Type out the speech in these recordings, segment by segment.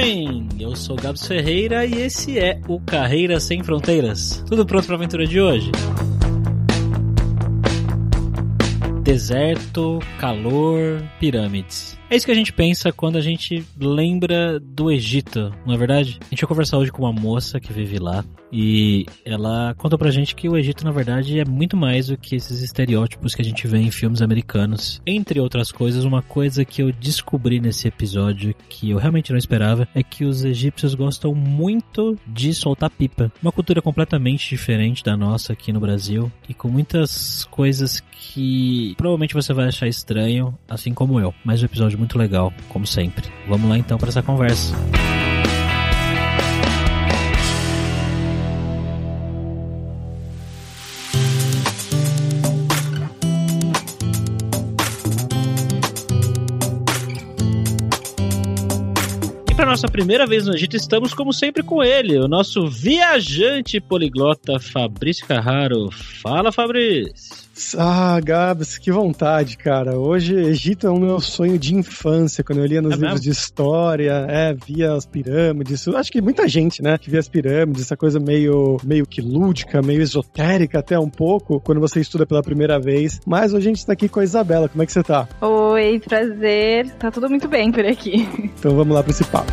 bem? Eu sou Gabs Ferreira e esse é o Carreira Sem Fronteiras. Tudo pronto para a aventura de hoje? Deserto, calor, pirâmides. É isso que a gente pensa quando a gente lembra do Egito, não é verdade? A gente vai conversar hoje com uma moça que vive lá e ela contou pra gente que o Egito, na verdade, é muito mais do que esses estereótipos que a gente vê em filmes americanos. Entre outras coisas, uma coisa que eu descobri nesse episódio que eu realmente não esperava é que os egípcios gostam muito de soltar pipa. Uma cultura completamente diferente da nossa aqui no Brasil e com muitas coisas que provavelmente você vai achar estranho, assim como eu. Mas o episódio muito legal, como sempre. Vamos lá então para essa conversa. Para nossa primeira vez no Egito, estamos como sempre com ele, o nosso viajante poliglota Fabrício Carraro. Fala, Fabrício! Ah, Gabs, que vontade, cara. Hoje, Egito é o meu sonho de infância, quando eu lia nos é livros mesmo? de história, é, via as pirâmides. Acho que muita gente, né, que via as pirâmides, essa coisa meio, meio que lúdica, meio esotérica até um pouco, quando você estuda pela primeira vez. Mas hoje a gente tá aqui com a Isabela. Como é que você tá? Oi, prazer. Tá tudo muito bem por aqui. Então vamos lá pra esse papo.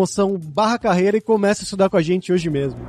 promoção barra carreira e comece a estudar com a gente hoje mesmo.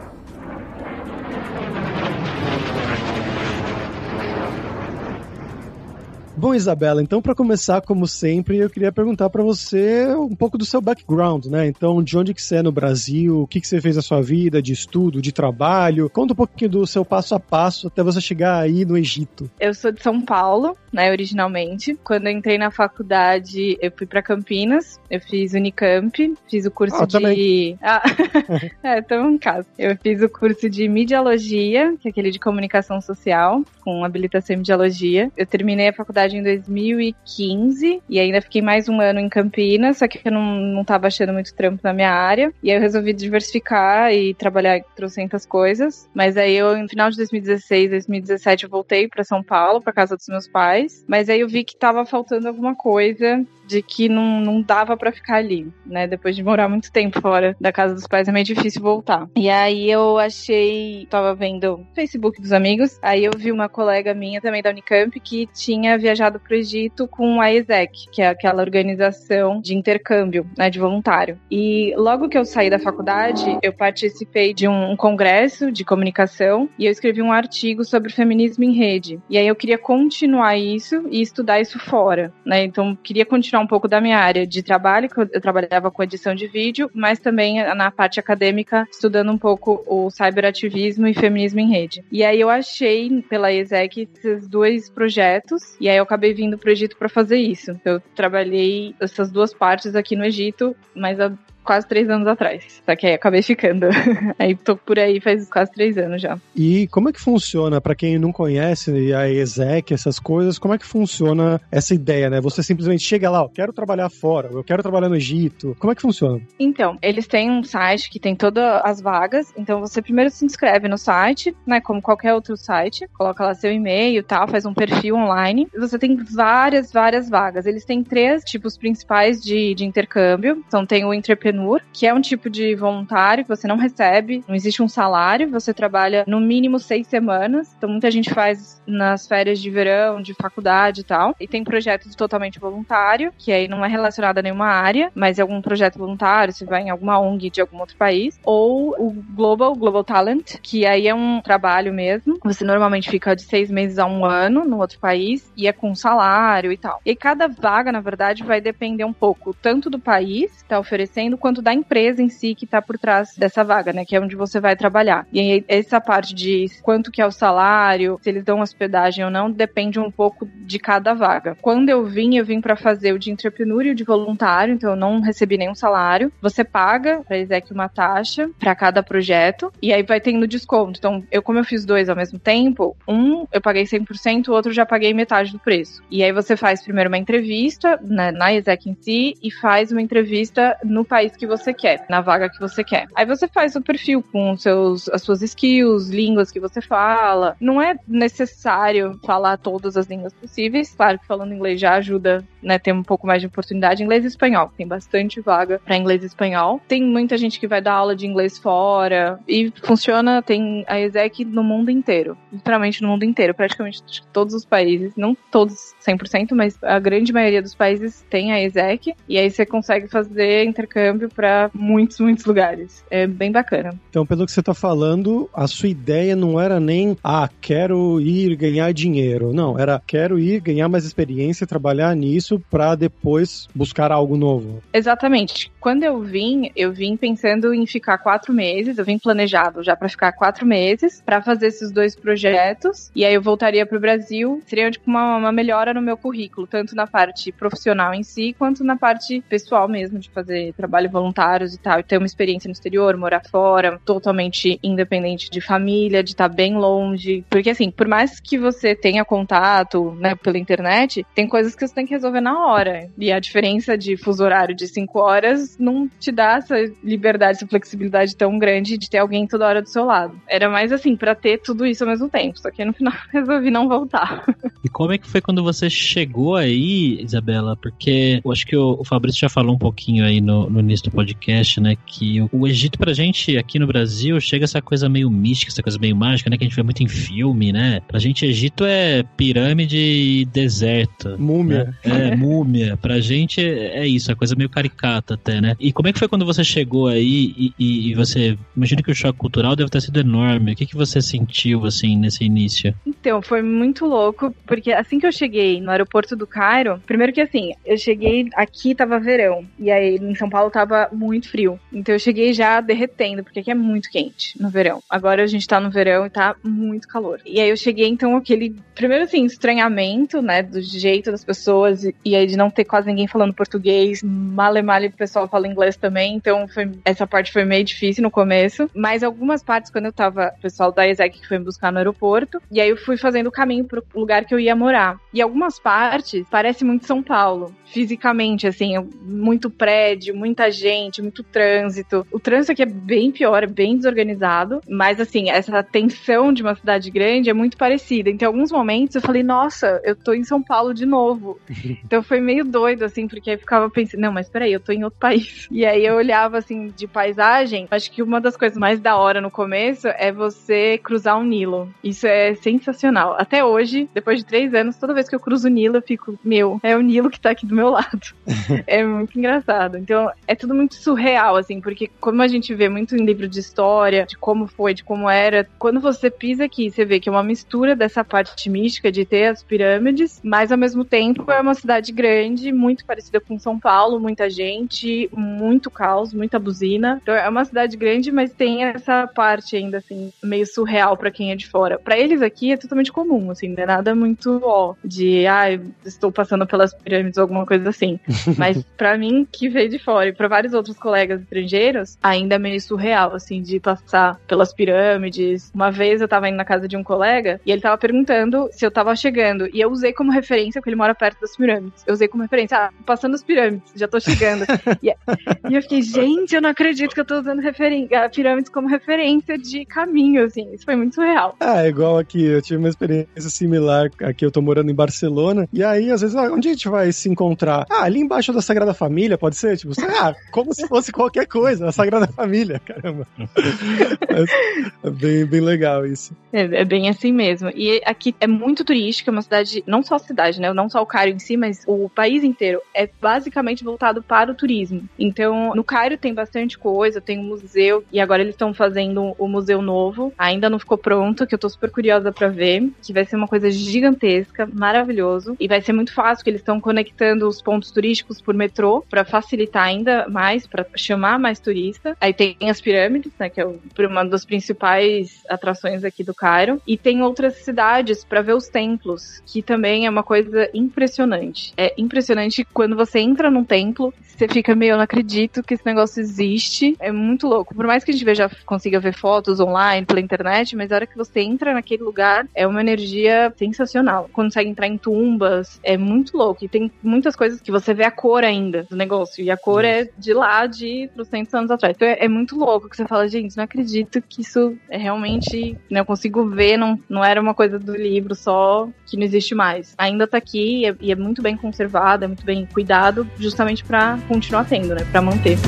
Bom, Isabela, então para começar, como sempre, eu queria perguntar para você um pouco do seu background, né? Então, de onde que você é no Brasil, o que que você fez na sua vida, de estudo, de trabalho? Conta um pouquinho do seu passo a passo até você chegar aí no Egito. Eu sou de São Paulo, né, originalmente. Quando eu entrei na faculdade, eu fui para Campinas, eu fiz Unicamp, fiz o curso ah, de... Também. Ah, é, então um caso. Eu fiz o curso de Mediologia, que é aquele de comunicação social, com habilitação em Mediologia. Eu terminei a faculdade em 2015 e ainda fiquei mais um ano em Campinas, só que eu não, não tava achando muito trampo na minha área. E aí eu resolvi diversificar e trabalhar trocentas coisas. Mas aí eu, no final de 2016, 2017, eu voltei para São Paulo, para casa dos meus pais. Mas aí eu vi que tava faltando alguma coisa de que não, não dava para ficar ali, né? Depois de morar muito tempo fora da casa dos pais, é meio difícil voltar. E aí eu achei, tava vendo o Facebook dos amigos, aí eu vi uma colega minha também da Unicamp que tinha viajado pro Egito com a ESEC, que é aquela organização de intercâmbio, né, de voluntário. E logo que eu saí da faculdade, eu participei de um congresso de comunicação e eu escrevi um artigo sobre feminismo em rede. E aí eu queria continuar isso e estudar isso fora, né? Então queria continuar um pouco da minha área de trabalho, que eu trabalhava com edição de vídeo, mas também na parte acadêmica, estudando um pouco o cyberativismo e feminismo em rede. E aí eu achei pela ESEC esses dois projetos, e aí eu acabei vindo para o Egito para fazer isso. Eu trabalhei essas duas partes aqui no Egito, mas quase três anos atrás. Só que aí acabei ficando. aí tô por aí faz quase três anos já. E como é que funciona, para quem não conhece a ESEC, essas coisas, como é que funciona essa ideia, né? Você simplesmente chega lá, ó, quero trabalhar fora, eu quero trabalhar no Egito. Como é que funciona? Então, eles têm um site que tem todas as vagas, então você primeiro se inscreve no site, né, como qualquer outro site, coloca lá seu e-mail e tal, faz um perfil online. Você tem várias, várias vagas. Eles têm três tipos principais de, de intercâmbio. Então tem o entrepreneur que é um tipo de voluntário que você não recebe, não existe um salário, você trabalha no mínimo seis semanas. Então muita gente faz nas férias de verão, de faculdade e tal. E tem projetos totalmente voluntário, que aí não é relacionado a nenhuma área, mas é algum projeto voluntário, você vai em alguma ONG de algum outro país. Ou o Global, Global Talent, que aí é um trabalho mesmo, Você normalmente fica de seis meses a um ano no outro país e é com salário e tal. E cada vaga, na verdade, vai depender um pouco tanto do país que está oferecendo quanto da empresa em si que está por trás dessa vaga, né? Que é onde você vai trabalhar. E aí, essa parte de quanto que é o salário, se eles dão hospedagem ou não, depende um pouco de cada vaga. Quando eu vim, eu vim para fazer o de entrepreneur e o de voluntário, então eu não recebi nenhum salário. Você paga para a ESEC uma taxa para cada projeto e aí vai tendo desconto. Então, eu como eu fiz dois ao mesmo tempo, um eu paguei 100%, o outro já paguei metade do preço. E aí você faz primeiro uma entrevista né, na ESEC em si e faz uma entrevista no país que você quer, na vaga que você quer. Aí você faz o perfil com seus, as suas skills, línguas que você fala. Não é necessário falar todas as línguas possíveis. Claro que falando inglês já ajuda, né, ter um pouco mais de oportunidade. Inglês e espanhol, tem bastante vaga para inglês e espanhol. Tem muita gente que vai dar aula de inglês fora e funciona, tem a ESEC no mundo inteiro, literalmente no mundo inteiro, praticamente todos os países, não todos 100%, mas a grande maioria dos países tem a ESEC e aí você consegue fazer intercâmbio para muitos, muitos lugares. É bem bacana. Então, pelo que você está falando, a sua ideia não era nem, ah, quero ir ganhar dinheiro. Não, era quero ir ganhar mais experiência, trabalhar nisso para depois buscar algo novo. Exatamente. Quando eu vim, eu vim pensando em ficar quatro meses, eu vim planejado já para ficar quatro meses para fazer esses dois projetos e aí eu voltaria para o Brasil. Seria tipo uma, uma melhora no meu currículo, tanto na parte profissional em si quanto na parte pessoal mesmo de fazer trabalho voluntários e tal, e ter uma experiência no exterior, morar fora, totalmente independente de família, de estar tá bem longe. Porque assim, por mais que você tenha contato, né, pela internet, tem coisas que você tem que resolver na hora. E a diferença de fuso horário de 5 horas não te dá essa liberdade, essa flexibilidade tão grande de ter alguém toda hora do seu lado. Era mais assim, para ter tudo isso ao mesmo tempo. Só que no final resolvi não voltar. E como é que foi quando você chegou aí, Isabela? Porque eu acho que o, o Fabrício já falou um pouquinho aí no, no início do podcast, né? Que o, o, Egito pra gente aqui no Brasil chega essa coisa meio mística, essa coisa meio mágica, né? Que a gente vê muito em filme, né? Pra gente, Egito é pirâmide e deserto. Múmia. Né? É, múmia. Pra gente é, é isso, a coisa meio caricata até, né? E como é que foi quando você chegou aí e, e, e você. Imagina que o choque cultural deve ter sido enorme. O que, que você sentiu, assim, nesse início? Então, foi muito louco, porque assim que eu cheguei no aeroporto do Cairo, primeiro que assim, eu cheguei aqui, tava verão. E aí em São Paulo tava muito frio. Então eu cheguei já derretendo, porque aqui é muito quente no verão. Agora a gente tá no verão e tá muito calor. E aí eu cheguei, então, aquele. Primeiro, assim, estranhamento, né? Do jeito das pessoas. E aí de não ter quase ninguém falando português. Male male o pessoal fala inglês também. Então foi, essa parte foi meio difícil no começo. Mas algumas partes, quando eu tava. O pessoal da ESEC que foi me buscar no aeroporto. E aí eu fui fazendo o caminho pro lugar que eu ia morar. E algumas partes parece muito São Paulo. Fisicamente, assim, muito prédio, muita gente, muito trânsito. O trânsito aqui é bem pior, é bem desorganizado, mas assim, essa tensão de uma cidade grande é muito parecida. Então, em alguns momentos eu falei, nossa, eu tô em São Paulo de novo. então foi meio doido, assim, porque aí ficava pensando, não, mas peraí, eu tô em outro país. E aí eu olhava, assim, de paisagem, acho que uma das coisas mais da hora no começo é você cruzar o Nilo. Isso é sensacional. Até hoje, depois de três anos, toda vez que eu cruzo o Nilo, eu fico, meu, é o Nilo que tá aqui do meu lado. é muito engraçado. Então, é tudo muito surreal, assim, porque como a gente vê muito em livro de história, de como foi, de como era, quando você pisa aqui, você vê que é uma mistura dessa parte mística de ter as pirâmides, mas ao mesmo tempo é uma cidade grande, muito parecida com São Paulo, muita gente, muito caos, muita buzina. Então é uma cidade grande, mas tem essa parte ainda assim meio surreal para quem é de fora. Para eles aqui é totalmente comum, assim, não é nada muito ó de, ah, estou passando pelas pirâmides ou alguma coisa assim. mas para mim que veio de fora e para vários outros colegas estrangeiros, ainda é meio surreal, assim, de passar pelas pirâmides. Uma vez eu tava indo na casa de um colega e ele tava perguntando se eu tava chegando. E eu usei como referência, porque ele mora perto das pirâmides. Eu usei como referência, ah, passando as pirâmides, já tô chegando. e, e, eu fiquei, gente, eu não acredito que eu tô usando referen pirâmides como referência de caminho, assim. Isso foi muito surreal. Ah, é igual aqui, eu tive uma experiência similar aqui. Eu tô morando em Barcelona. E aí, às vezes, ah, onde a gente vai se encontrar? Ah, ali embaixo da Sagrada Família, pode ser? Tipo, ah, como se fosse qualquer coisa, a Sagrada Família, caramba. é bem, bem legal isso. É, é, bem assim mesmo. E aqui é muito turística, é uma cidade, não só a cidade, né? Não só o Cairo em si, mas o país inteiro é basicamente voltado para o turismo. Então, no Cairo tem bastante coisa, tem um museu, e agora eles estão fazendo o museu novo. Ainda não ficou pronto, que eu tô super curiosa para ver, que vai ser uma coisa gigantesca, maravilhoso. E vai ser muito fácil, que eles estão conectando os pontos turísticos por metrô para facilitar ainda mais, para chamar mais turista. Aí tem as pirâmides, né, que é uma das principais atrações aqui do Cairo. E tem outras cidades para ver os templos, que também é uma coisa impressionante. É impressionante quando você entra num templo, você fica meio, eu não acredito que esse negócio existe. É muito louco. Por mais que a gente veja, consiga ver fotos online pela internet, mas a hora que você entra naquele lugar, é uma energia sensacional. Consegue entrar em tumbas, é muito louco. E tem muitas coisas que você vê a cor ainda do negócio. E a cor é de lá de 300 anos atrás. Então é, é muito louco que você fala, gente, não acredito que isso é realmente. Né, eu consigo ver, não, não era uma coisa do livro só que não existe mais. Ainda tá aqui e é, e é muito bem conservado, é muito bem cuidado, justamente para continuar tendo, né? Para manter.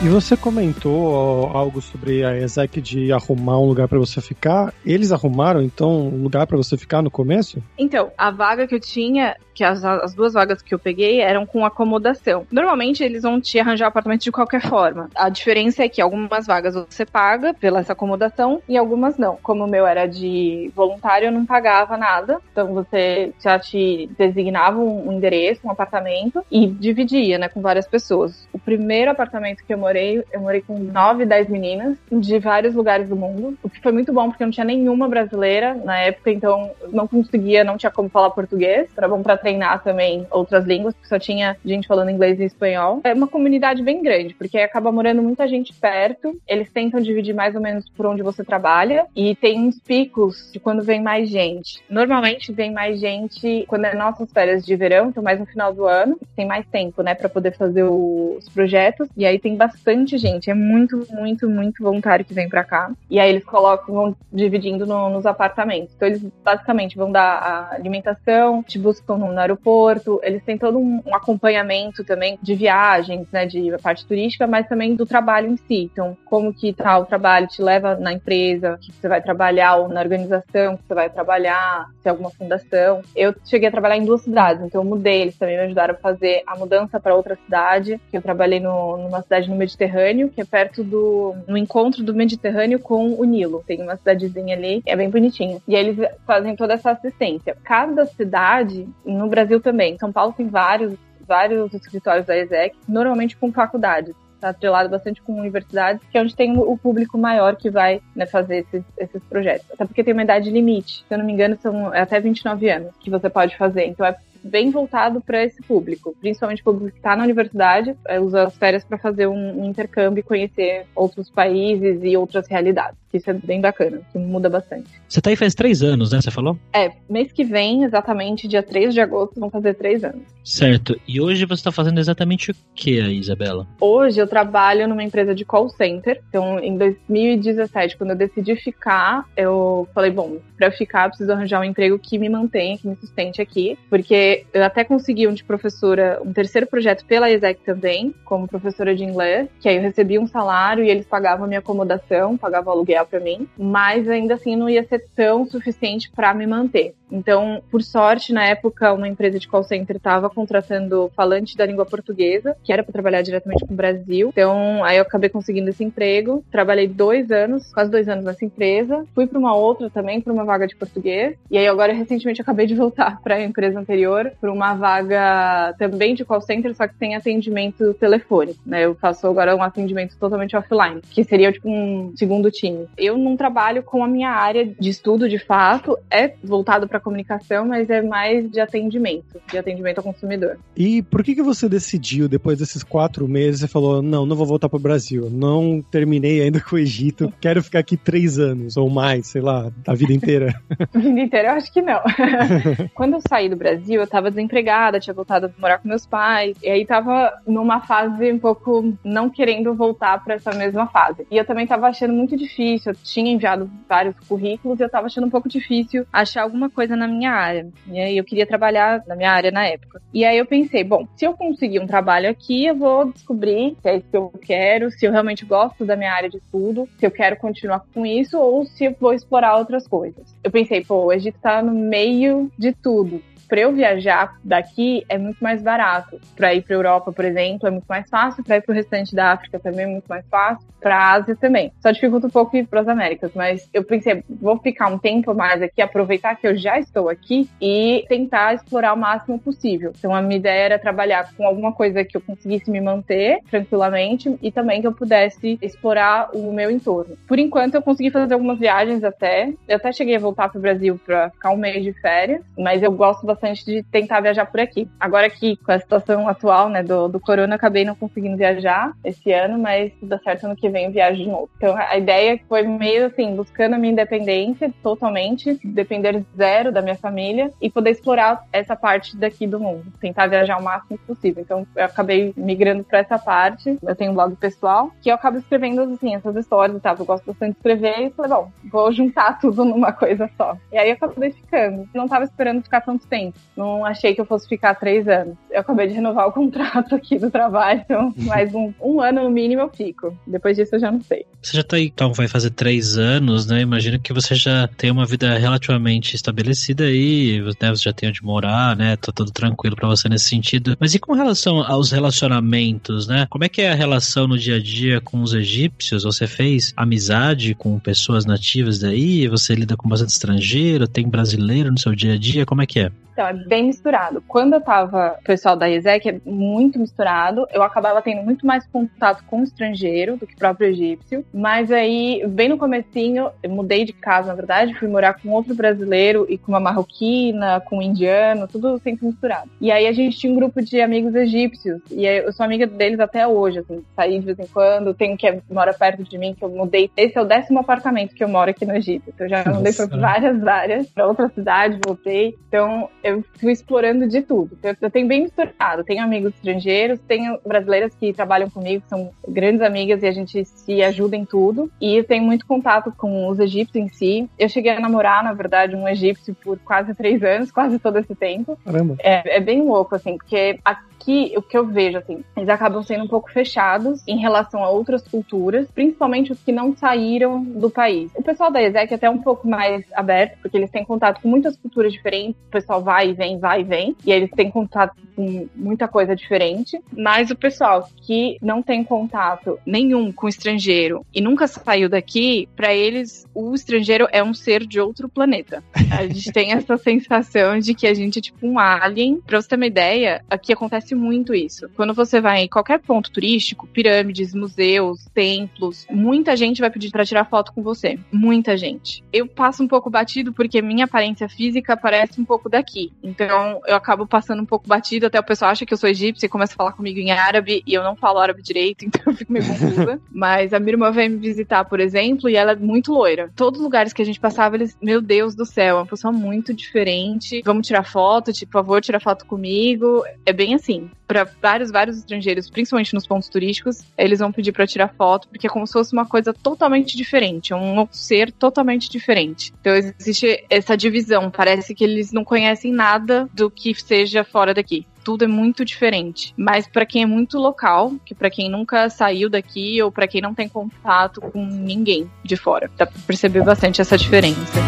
E você comentou algo sobre a Exec de arrumar um lugar para você ficar. Eles arrumaram então um lugar para você ficar no começo? Então, a vaga que eu tinha, que as, as duas vagas que eu peguei eram com acomodação. Normalmente eles vão te arranjar apartamento de qualquer forma. A diferença é que algumas vagas você paga pela essa acomodação e algumas não. Como o meu era de voluntário, eu não pagava nada. Então você já te designava um endereço, um apartamento e dividia, né, com várias pessoas. O primeiro apartamento que eu morei, eu morei com 9, 10 meninas de vários lugares do mundo, o que foi muito bom porque não tinha nenhuma brasileira na época, então não conseguia, não tinha como falar português. Era bom para treinar também outras línguas, porque só tinha gente falando inglês e espanhol. É uma comunidade bem grande, porque acaba morando muita gente perto. Eles tentam dividir mais ou menos por onde você trabalha e tem uns picos de quando vem mais gente. Normalmente vem mais gente quando é nossas férias de verão, então mais no final do ano, tem mais tempo, né, para poder fazer os projetos. E aí tem bastante gente. É muito, muito, muito voluntário que vem para cá. E aí eles colocam, vão dividindo no, nos apartamentos. Então eles basicamente vão dar a alimentação, te buscam no, no aeroporto. Eles têm todo um, um, acompanhamento também de viagens, né, de parte turística, mas também do trabalho em si. Então, como que tá o trabalho, te leva na empresa que você vai trabalhar ou na organização que você vai trabalhar, se é alguma fundação. Eu cheguei a trabalhar em duas cidades, então eu mudei. Eles também me ajudaram a fazer a mudança para outra cidade, que eu trabalhei no, numa cidade no Mediterrâneo, que é perto do no encontro do Mediterrâneo com o Nilo. Tem uma cidadezinha ali, é bem bonitinha. E aí eles fazem toda essa assistência. Cada cidade, no Brasil também, São Paulo tem vários vários escritórios da ESEC, normalmente com faculdades está atrelado bastante com universidades, que é onde tem o público maior que vai né, fazer esses, esses projetos. Até porque tem uma idade limite, se eu não me engano, são até 29 anos que você pode fazer. Então é bem voltado para esse público, principalmente o público que está na universidade, é, usa as férias para fazer um, um, intercâmbio e conhecer outros países e outras realidades. Isso é bem bacana, que muda bastante. Você tá aí faz três anos, né? Você falou? É, mês que vem, exatamente dia 3 de agosto, vão fazer três anos. Certo. E hoje você está fazendo exatamente o que, Isabela? Hoje eu trabalho numa empresa de call center. Então, em 2017, quando eu decidi ficar, eu falei, bom, para eu ficar, eu preciso arranjar um emprego que me mantenha, que me sustente aqui, porque eu até consegui um de professora, um terceiro projeto pela ESEC também, como professora de inglês, que aí eu recebia um salário e eles pagavam a minha acomodação, pagavam aluguel para mim, mas ainda assim não ia ser tão suficiente para me manter. Então, por sorte, na época, uma empresa de call center estava contratando falante da língua portuguesa, que era para trabalhar diretamente com o Brasil. Então, aí eu acabei conseguindo esse emprego. Trabalhei dois anos, quase dois anos nessa empresa. Fui para uma outra também, para uma vaga de português. E aí, agora, recentemente, acabei de voltar para a empresa anterior, para uma vaga também de call center, só que sem atendimento telefônico, né? Eu faço agora um atendimento totalmente offline, que seria tipo um segundo time. Eu não trabalho com a minha área de estudo, de fato, é voltado para para comunicação, mas é mais de atendimento, de atendimento ao consumidor. E por que que você decidiu depois desses quatro meses? Você falou, não, não vou voltar para o Brasil, não terminei ainda com o Egito, quero ficar aqui três anos ou mais, sei lá, a vida inteira. a vida inteira, eu acho que não. Quando eu saí do Brasil, eu tava desempregada, tinha voltado a morar com meus pais, e aí tava numa fase um pouco não querendo voltar para essa mesma fase. E eu também tava achando muito difícil, eu tinha enviado vários currículos e eu tava achando um pouco difícil achar alguma coisa na minha área. E aí eu queria trabalhar na minha área na época. E aí eu pensei, bom, se eu conseguir um trabalho aqui, eu vou descobrir se é isso que eu quero, se eu realmente gosto da minha área de estudo, se eu quero continuar com isso ou se eu vou explorar outras coisas. Eu pensei, pô, o Egito tá no meio de tudo para eu viajar daqui é muito mais barato. Para ir para Europa, por exemplo, é muito mais fácil. Para ir para o restante da África também é muito mais fácil. Para Ásia também. Só dificulta um pouco ir para as Américas, mas eu pensei, vou ficar um tempo mais aqui, aproveitar que eu já estou aqui e tentar explorar o máximo possível. Então a minha ideia era trabalhar com alguma coisa que eu conseguisse me manter tranquilamente e também que eu pudesse explorar o meu entorno. Por enquanto eu consegui fazer algumas viagens até. Eu até cheguei a voltar para o Brasil para ficar um mês de férias, mas eu gosto bastante bastante de tentar viajar por aqui. Agora que com a situação atual, né, do, do corona, acabei não conseguindo viajar esse ano, mas se dá certo ano que vem viajo de novo. Então a ideia foi meio assim, buscando a minha independência totalmente, depender zero da minha família e poder explorar essa parte daqui do mundo, tentar viajar o máximo possível. Então eu acabei migrando para essa parte. Eu tenho um blog pessoal que eu acabo escrevendo assim essas histórias e tal. Eu gosto bastante de escrever e falei, bom, vou juntar tudo numa coisa só. E aí eu acabei ficando. Não tava esperando ficar tanto tempo. Não achei que eu fosse ficar três anos. Eu acabei de renovar o contrato aqui do trabalho, então mais um, um ano no mínimo eu fico. Depois disso eu já não sei. Você já tá aí, então vai fazer três anos, né? Imagino que você já tem uma vida relativamente estabelecida aí, né? Você já tem onde morar, né? Tá tudo tranquilo para você nesse sentido. Mas e com relação aos relacionamentos, né? Como é que é a relação no dia a dia com os egípcios? Você fez amizade com pessoas nativas daí? Você lida com bastante estrangeiro? Tem brasileiro no seu dia a dia? Como é que é? Então, é bem misturado. Quando eu tava, o pessoal da ESEC é muito misturado, eu acabava tendo muito mais contato com o estrangeiro do que o próprio egípcio, mas aí, bem no comecinho, eu mudei de casa, na verdade, fui morar com outro brasileiro e com uma marroquina, com um indiano, tudo sempre misturado. E aí a gente tinha um grupo de amigos egípcios, e eu sou amiga deles até hoje, assim, saí de vez em quando, tem que mora perto de mim, que eu mudei, esse é o décimo apartamento que eu moro aqui no Egito, então eu já mudei para várias áreas, para outra cidade, voltei, então eu fui explorando de tudo. Eu, eu tenho bem misturado. Tenho amigos estrangeiros, tenho brasileiras que trabalham comigo, são grandes amigas e a gente se ajuda em tudo. E eu tenho muito contato com os egípcios em si. Eu cheguei a namorar, na verdade, um egípcio por quase três anos, quase todo esse tempo. Caramba. É, é bem louco, assim, porque aqui o que eu vejo, assim, eles acabam sendo um pouco fechados em relação a outras culturas, principalmente os que não saíram do país. O pessoal da ESEC é até um pouco mais aberto, porque eles têm contato com muitas culturas diferentes, o pessoal vai e vem, vai e vem, e eles têm contato com muita coisa diferente, mas o pessoal que não tem contato nenhum com estrangeiro e nunca saiu daqui, para eles o estrangeiro é um ser de outro planeta. A gente tem essa sensação de que a gente é tipo um alien. Pra você ter uma ideia, aqui acontece muito isso. Quando você vai em qualquer ponto turístico, pirâmides, museus, templos, muita gente vai pedir para tirar foto com você. Muita gente. Eu passo um pouco batido porque minha aparência física parece um pouco daqui. Então eu acabo passando um pouco batido, até o pessoal acha que eu sou egípcia e começa a falar comigo em árabe e eu não falo árabe direito, então eu fico meio confusa. Mas a minha irmã veio me visitar, por exemplo, e ela é muito loira. Todos os lugares que a gente passava, eles, meu Deus do céu, é uma pessoa muito diferente. Vamos tirar foto, tipo, por favor, tira foto comigo. É bem assim. Para vários, vários estrangeiros, principalmente nos pontos turísticos, eles vão pedir para tirar foto, porque é como se fosse uma coisa totalmente diferente, um ser totalmente diferente. Então existe essa divisão. Parece que eles não conhecem nada do que seja fora daqui tudo é muito diferente. Mas para quem é muito local, que para quem nunca saiu daqui ou para quem não tem contato com ninguém de fora, dá para perceber bastante essa diferença.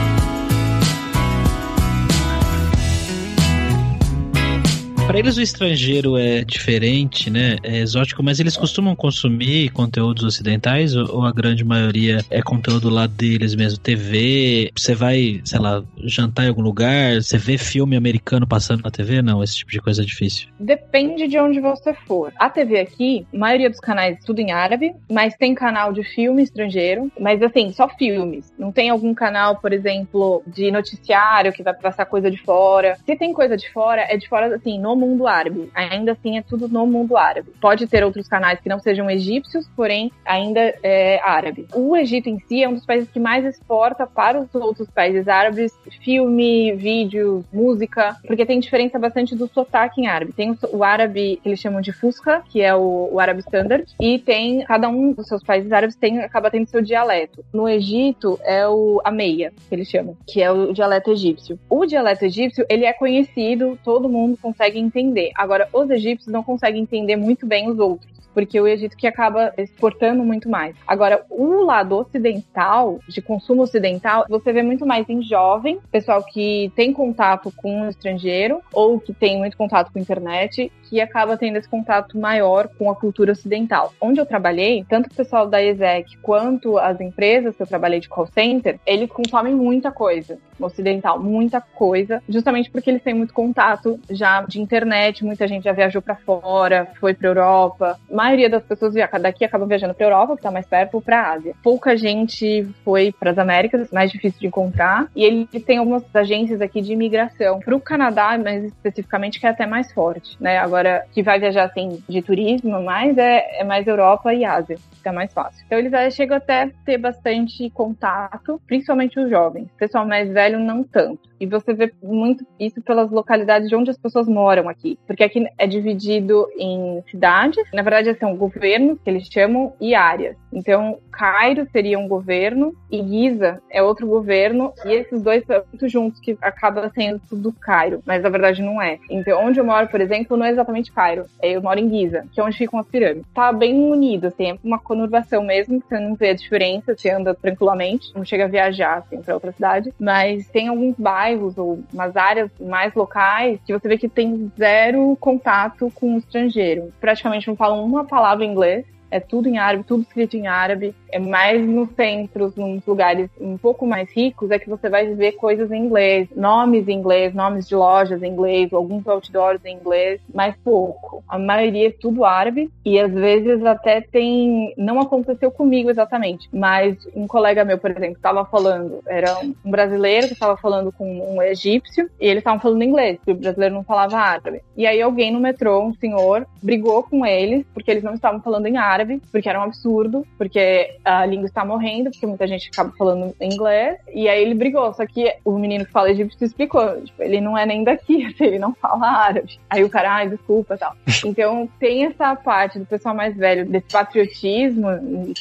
Para eles o estrangeiro é diferente, né? É exótico, mas eles costumam consumir conteúdos ocidentais ou, a grande maioria é conteúdo lá deles mesmo? TV, você vai, sei lá, jantar em algum lugar, você vê filme americano passando na TV? Não, esse tipo de coisa é difícil. Depende de onde você for. A TV aqui, a maioria dos canais tudo em árabe, mas tem canal de filme estrangeiro, mas assim, só filmes. Não tem algum canal, por exemplo, de noticiário que vai passar coisa de fora. Se tem coisa de fora, é de fora, assim, no mundo árabe. Ainda assim, é tudo no mundo árabe. Pode ter outros canais que não sejam egípcios, porém, ainda é árabe. O Egito em si é um dos países que mais exporta para os outros países árabes filme, vídeo, música, porque tem diferença bastante do sotaque em árabe. Tem o, árabe que eles chamam de Fusca, que é o, o árabe standard, e tem cada um dos seus países árabes tem acaba tendo seu dialeto. No Egito é o ameia, que eles chamam, que é o dialeto egípcio. O dialeto egípcio, ele é conhecido, todo mundo consegue entender. Agora, os egípcios não conseguem entender muito bem os outros porque o Egito que acaba exportando muito mais. Agora, o lado ocidental, de consumo ocidental, você vê muito mais em jovem, pessoal que tem contato com o estrangeiro ou que tem muito contato com a internet, acaba tendo esse contato maior com a cultura ocidental. Onde eu trabalhei, tanto o pessoal da ESEC quanto as empresas que eu trabalhei de call center, eles consomem muita coisa ocidental, muita coisa, justamente porque eles têm muito contato já de internet, muita gente já viajou para fora, foi para Europa, maioria das pessoas daqui acabam viajando para Europa, que está mais perto, ou para Ásia. Pouca gente foi para as Américas, mais difícil de encontrar. E ele tem algumas agências aqui de imigração. Para o Canadá, mais especificamente, que é até mais forte, né? Agora, que vai viajar assim de turismo, mais é, é mais Europa e Ásia fica mais fácil. Então eles chegam até a ter bastante contato, principalmente os jovens. O pessoal mais velho não tanto. E você vê muito isso pelas localidades de onde as pessoas moram aqui. Porque aqui é dividido em cidades, na verdade são governos, que eles chamam, e áreas. Então, Cairo seria um governo e Giza é outro governo, e esses dois são muito juntos, que acaba sendo tudo Cairo, mas na verdade não é. Então, onde eu moro, por exemplo, não é exatamente Cairo, eu moro em Giza, que é onde ficam as pirâmides. Tá bem unido, assim, é uma conurbação mesmo, você não vê a diferença, você anda tranquilamente, não chega a viajar, assim, pra outra cidade, mas tem alguns bairros ou umas áreas mais locais que você vê que tem zero contato com o estrangeiro. Praticamente não falam uma palavra em inglês, é tudo em árabe, tudo escrito em árabe. É mais nos centros, nos lugares um pouco mais ricos, é que você vai ver coisas em inglês, nomes em inglês, nomes de lojas em inglês, alguns outdoors em inglês, mas pouco. A maioria é tudo árabe e às vezes até tem. Não aconteceu comigo exatamente, mas um colega meu, por exemplo, estava falando, era um brasileiro que estava falando com um egípcio e eles estavam falando inglês, porque o brasileiro não falava árabe. E aí alguém no metrô, um senhor, brigou com eles porque eles não estavam falando em árabe árabe, porque era um absurdo, porque a língua está morrendo, porque muita gente acaba falando inglês. E aí ele brigou, só que o menino que fala egípcio explicou, tipo, ele não é nem daqui, assim, ele não fala árabe. Aí o cara, ai, desculpa tal. Então tem essa parte do pessoal mais velho, desse patriotismo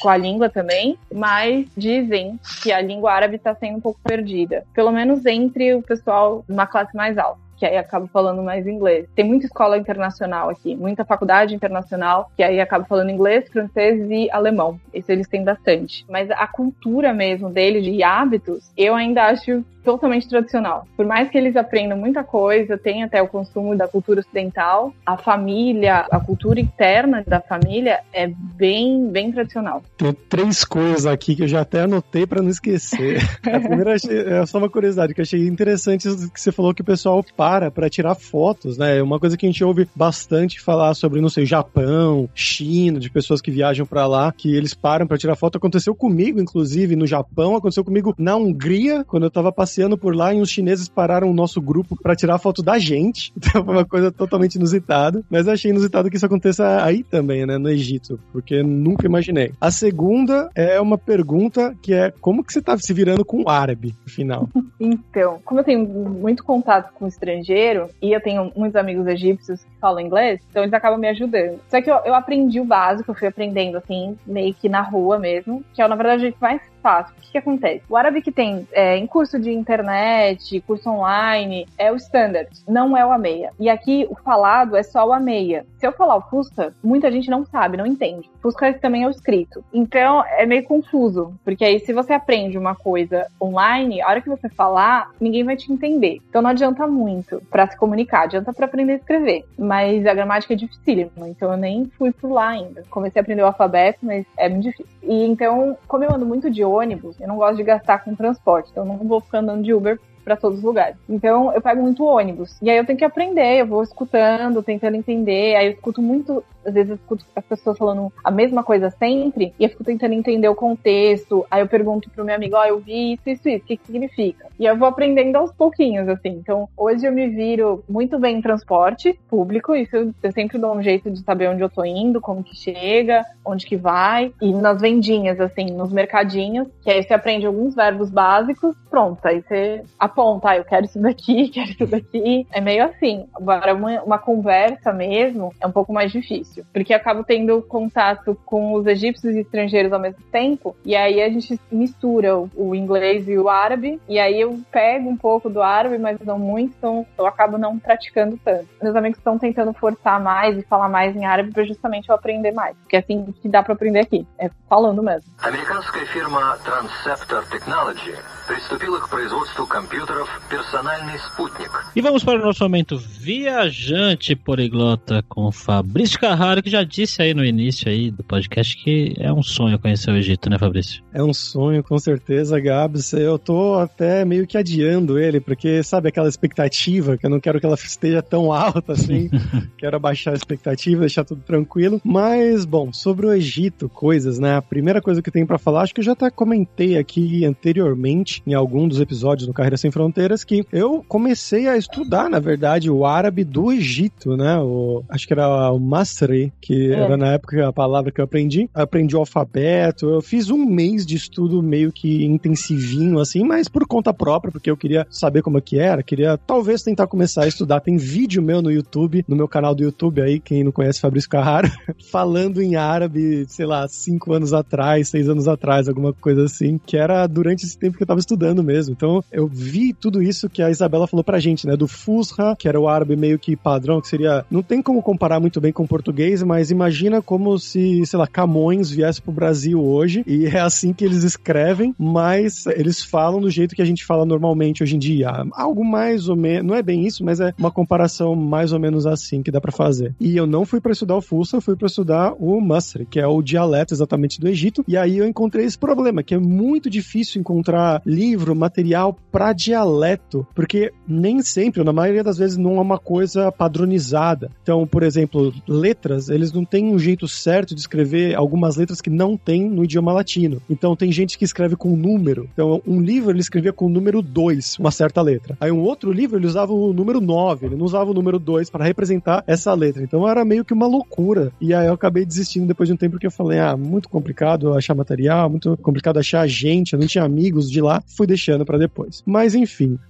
com a língua também, mas dizem que a língua árabe está sendo um pouco perdida. Pelo menos entre o pessoal de uma classe mais alta que aí acaba falando mais inglês. Tem muita escola internacional aqui, muita faculdade internacional, que aí acaba falando inglês, francês e alemão. Isso eles têm bastante. Mas a cultura mesmo deles, de hábitos, eu ainda acho totalmente tradicional. Por mais que eles aprendam muita coisa, tem até o consumo da cultura ocidental, a família, a cultura interna da família é bem, bem tradicional. Tem três coisas aqui que eu já até anotei para não esquecer. a primeira é só uma curiosidade que eu achei interessante que você falou que o pessoal para para tirar fotos, né? É uma coisa que a gente ouve bastante falar sobre, não sei, Japão, China, de pessoas que viajam para lá, que eles param para tirar foto. Aconteceu comigo, inclusive, no Japão, aconteceu comigo na Hungria, quando eu tava passeando por lá e os chineses pararam o nosso grupo para tirar foto da gente. Então foi uma coisa totalmente inusitada. Mas achei inusitado que isso aconteça aí também, né? No Egito, porque nunca imaginei. A segunda é uma pergunta que é como que você tá se virando com o árabe, afinal? Então, como eu tenho muito contato com estrangeiro e eu tenho muitos amigos egípcios que falam inglês, então eles acabam me ajudando. Só que eu, eu aprendi o básico, eu fui aprendendo assim, meio que na rua mesmo, que é na verdade o mais fácil. O que, que acontece? O árabe que tem é, em curso de internet, curso online, é o standard, não é o AMEIA. E aqui o falado é só o AMEIA. Se eu falar o Fusca, muita gente não sabe, não entende. Fusca também é o escrito. Então é meio confuso, porque aí se você aprende uma coisa online, a hora que você falar, ninguém vai te entender. Então não adianta muito. para se comunicar, adianta para aprender a escrever, mas a gramática é dificílima, então eu nem fui por lá ainda. Comecei a aprender o alfabeto, mas é muito difícil. E então, como eu ando muito de ônibus, eu não gosto de gastar com transporte, então eu não vou ficar andando de Uber para todos os lugares. Então eu pego muito ônibus. E aí eu tenho que aprender, eu vou escutando, tentando entender. Aí eu escuto muito, às vezes eu escuto as pessoas falando a mesma coisa sempre, e eu fico tentando entender o contexto. Aí eu pergunto pro meu amigo, ó, oh, eu vi isso, isso, isso, o que, que significa? E eu vou aprendendo aos pouquinhos, assim. Então hoje eu me viro muito bem em transporte público, isso eu, sempre dou um jeito de saber onde eu tô indo, como que chega, onde que vai. E nas vendinhas, assim, nos mercadinhos, que aí você aprende alguns verbos básicos, pronto, aí você aponta, ah, eu quero isso daqui, quero isso daqui. É meio assim. Agora, uma, uma conversa mesmo é um pouco mais difícil, porque eu acabo tendo contato com os egípcios e estrangeiros ao mesmo tempo, e aí a gente mistura o, o inglês e o árabe, e aí eu pego um pouco do árabe, mas não muito, então eu acabo não praticando tanto. Meus amigos estão tentando forçar mais e falar mais em árabe para justamente eu aprender mais, porque é assim que dá para aprender aqui, é falando mesmo. Американская фирма Transceptor Technology приступила к производству компьютеров «Персональный спутник». E vamos para o nosso momento viajante poliglota com Fabrício Carraro, que já disse aí no início aí do podcast que é um sonho conhecer o Egito, né, Fabrício? É um sonho, com certeza, Gabs. Eu tô até meio que adiando ele, porque sabe aquela expectativa que eu não quero que ela esteja tão alta assim. quero abaixar a expectativa, deixar tudo tranquilo. Mas, bom, sobre o Egito, coisas, né? A primeira coisa que tem para falar, acho que eu já até comentei aqui anteriormente, em algum dos episódios do Carreira Sem Fronteiras que eu comecei a estudar, na verdade, o árabe do Egito, né? O, acho que era o Masri, que é. era na época a palavra que eu aprendi. Eu aprendi o alfabeto, eu fiz um mês de estudo meio que intensivinho, assim, mas por conta própria, porque eu queria saber como é que era, queria talvez tentar começar a estudar. Tem vídeo meu no YouTube, no meu canal do YouTube aí, quem não conhece Fabrício Carraro, falando em árabe, sei lá, cinco anos atrás, seis anos atrás, alguma coisa assim, que era durante esse tempo que eu tava estudando mesmo. Então, eu vi tudo isso que a Isabela falou pra gente, né? Do Fusra, que era o árabe meio que padrão, que seria. Não tem como comparar muito bem com o português, mas imagina como se, sei lá, Camões viesse pro Brasil hoje e é assim que eles escrevem, mas eles falam do jeito que a gente fala normalmente hoje em dia. Algo mais ou menos. Não é bem isso, mas é uma comparação mais ou menos assim que dá para fazer. E eu não fui para estudar o Fusra, eu fui para estudar o Masri, que é o dialeto exatamente do Egito. E aí eu encontrei esse problema, que é muito difícil encontrar livro, material para dialeto, porque nem sempre, na maioria das vezes, não é uma coisa padronizada. Então, por exemplo, letras, eles não têm um jeito certo de escrever algumas letras que não tem no idioma latino. Então, tem gente que escreve com número. Então, um livro ele escrevia com o número 2, uma certa letra. Aí, um outro livro ele usava o número 9, ele não usava o número 2 para representar essa letra. Então, era meio que uma loucura. E aí, eu acabei desistindo depois de um tempo porque eu falei, ah, muito complicado achar material, muito complicado achar gente, eu não tinha amigos de lá fui deixando para depois. Mas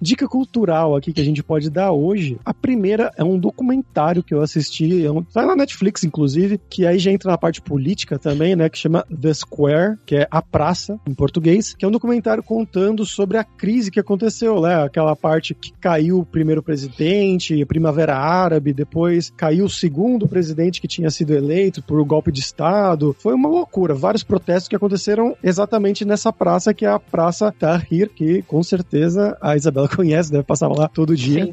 dica cultural aqui que a gente pode dar hoje. A primeira é um documentário que eu assisti, é um, tá na Netflix inclusive, que aí já entra na parte política também, né, que chama The Square, que é a praça em português, que é um documentário contando sobre a crise que aconteceu, né, aquela parte que caiu o primeiro presidente, Primavera Árabe, depois caiu o segundo presidente que tinha sido eleito por golpe de estado. Foi uma loucura, vários protestos que aconteceram exatamente nessa praça que é a Praça Tahrir que com certeza a Isabela conhece, deve passar lá todo dia.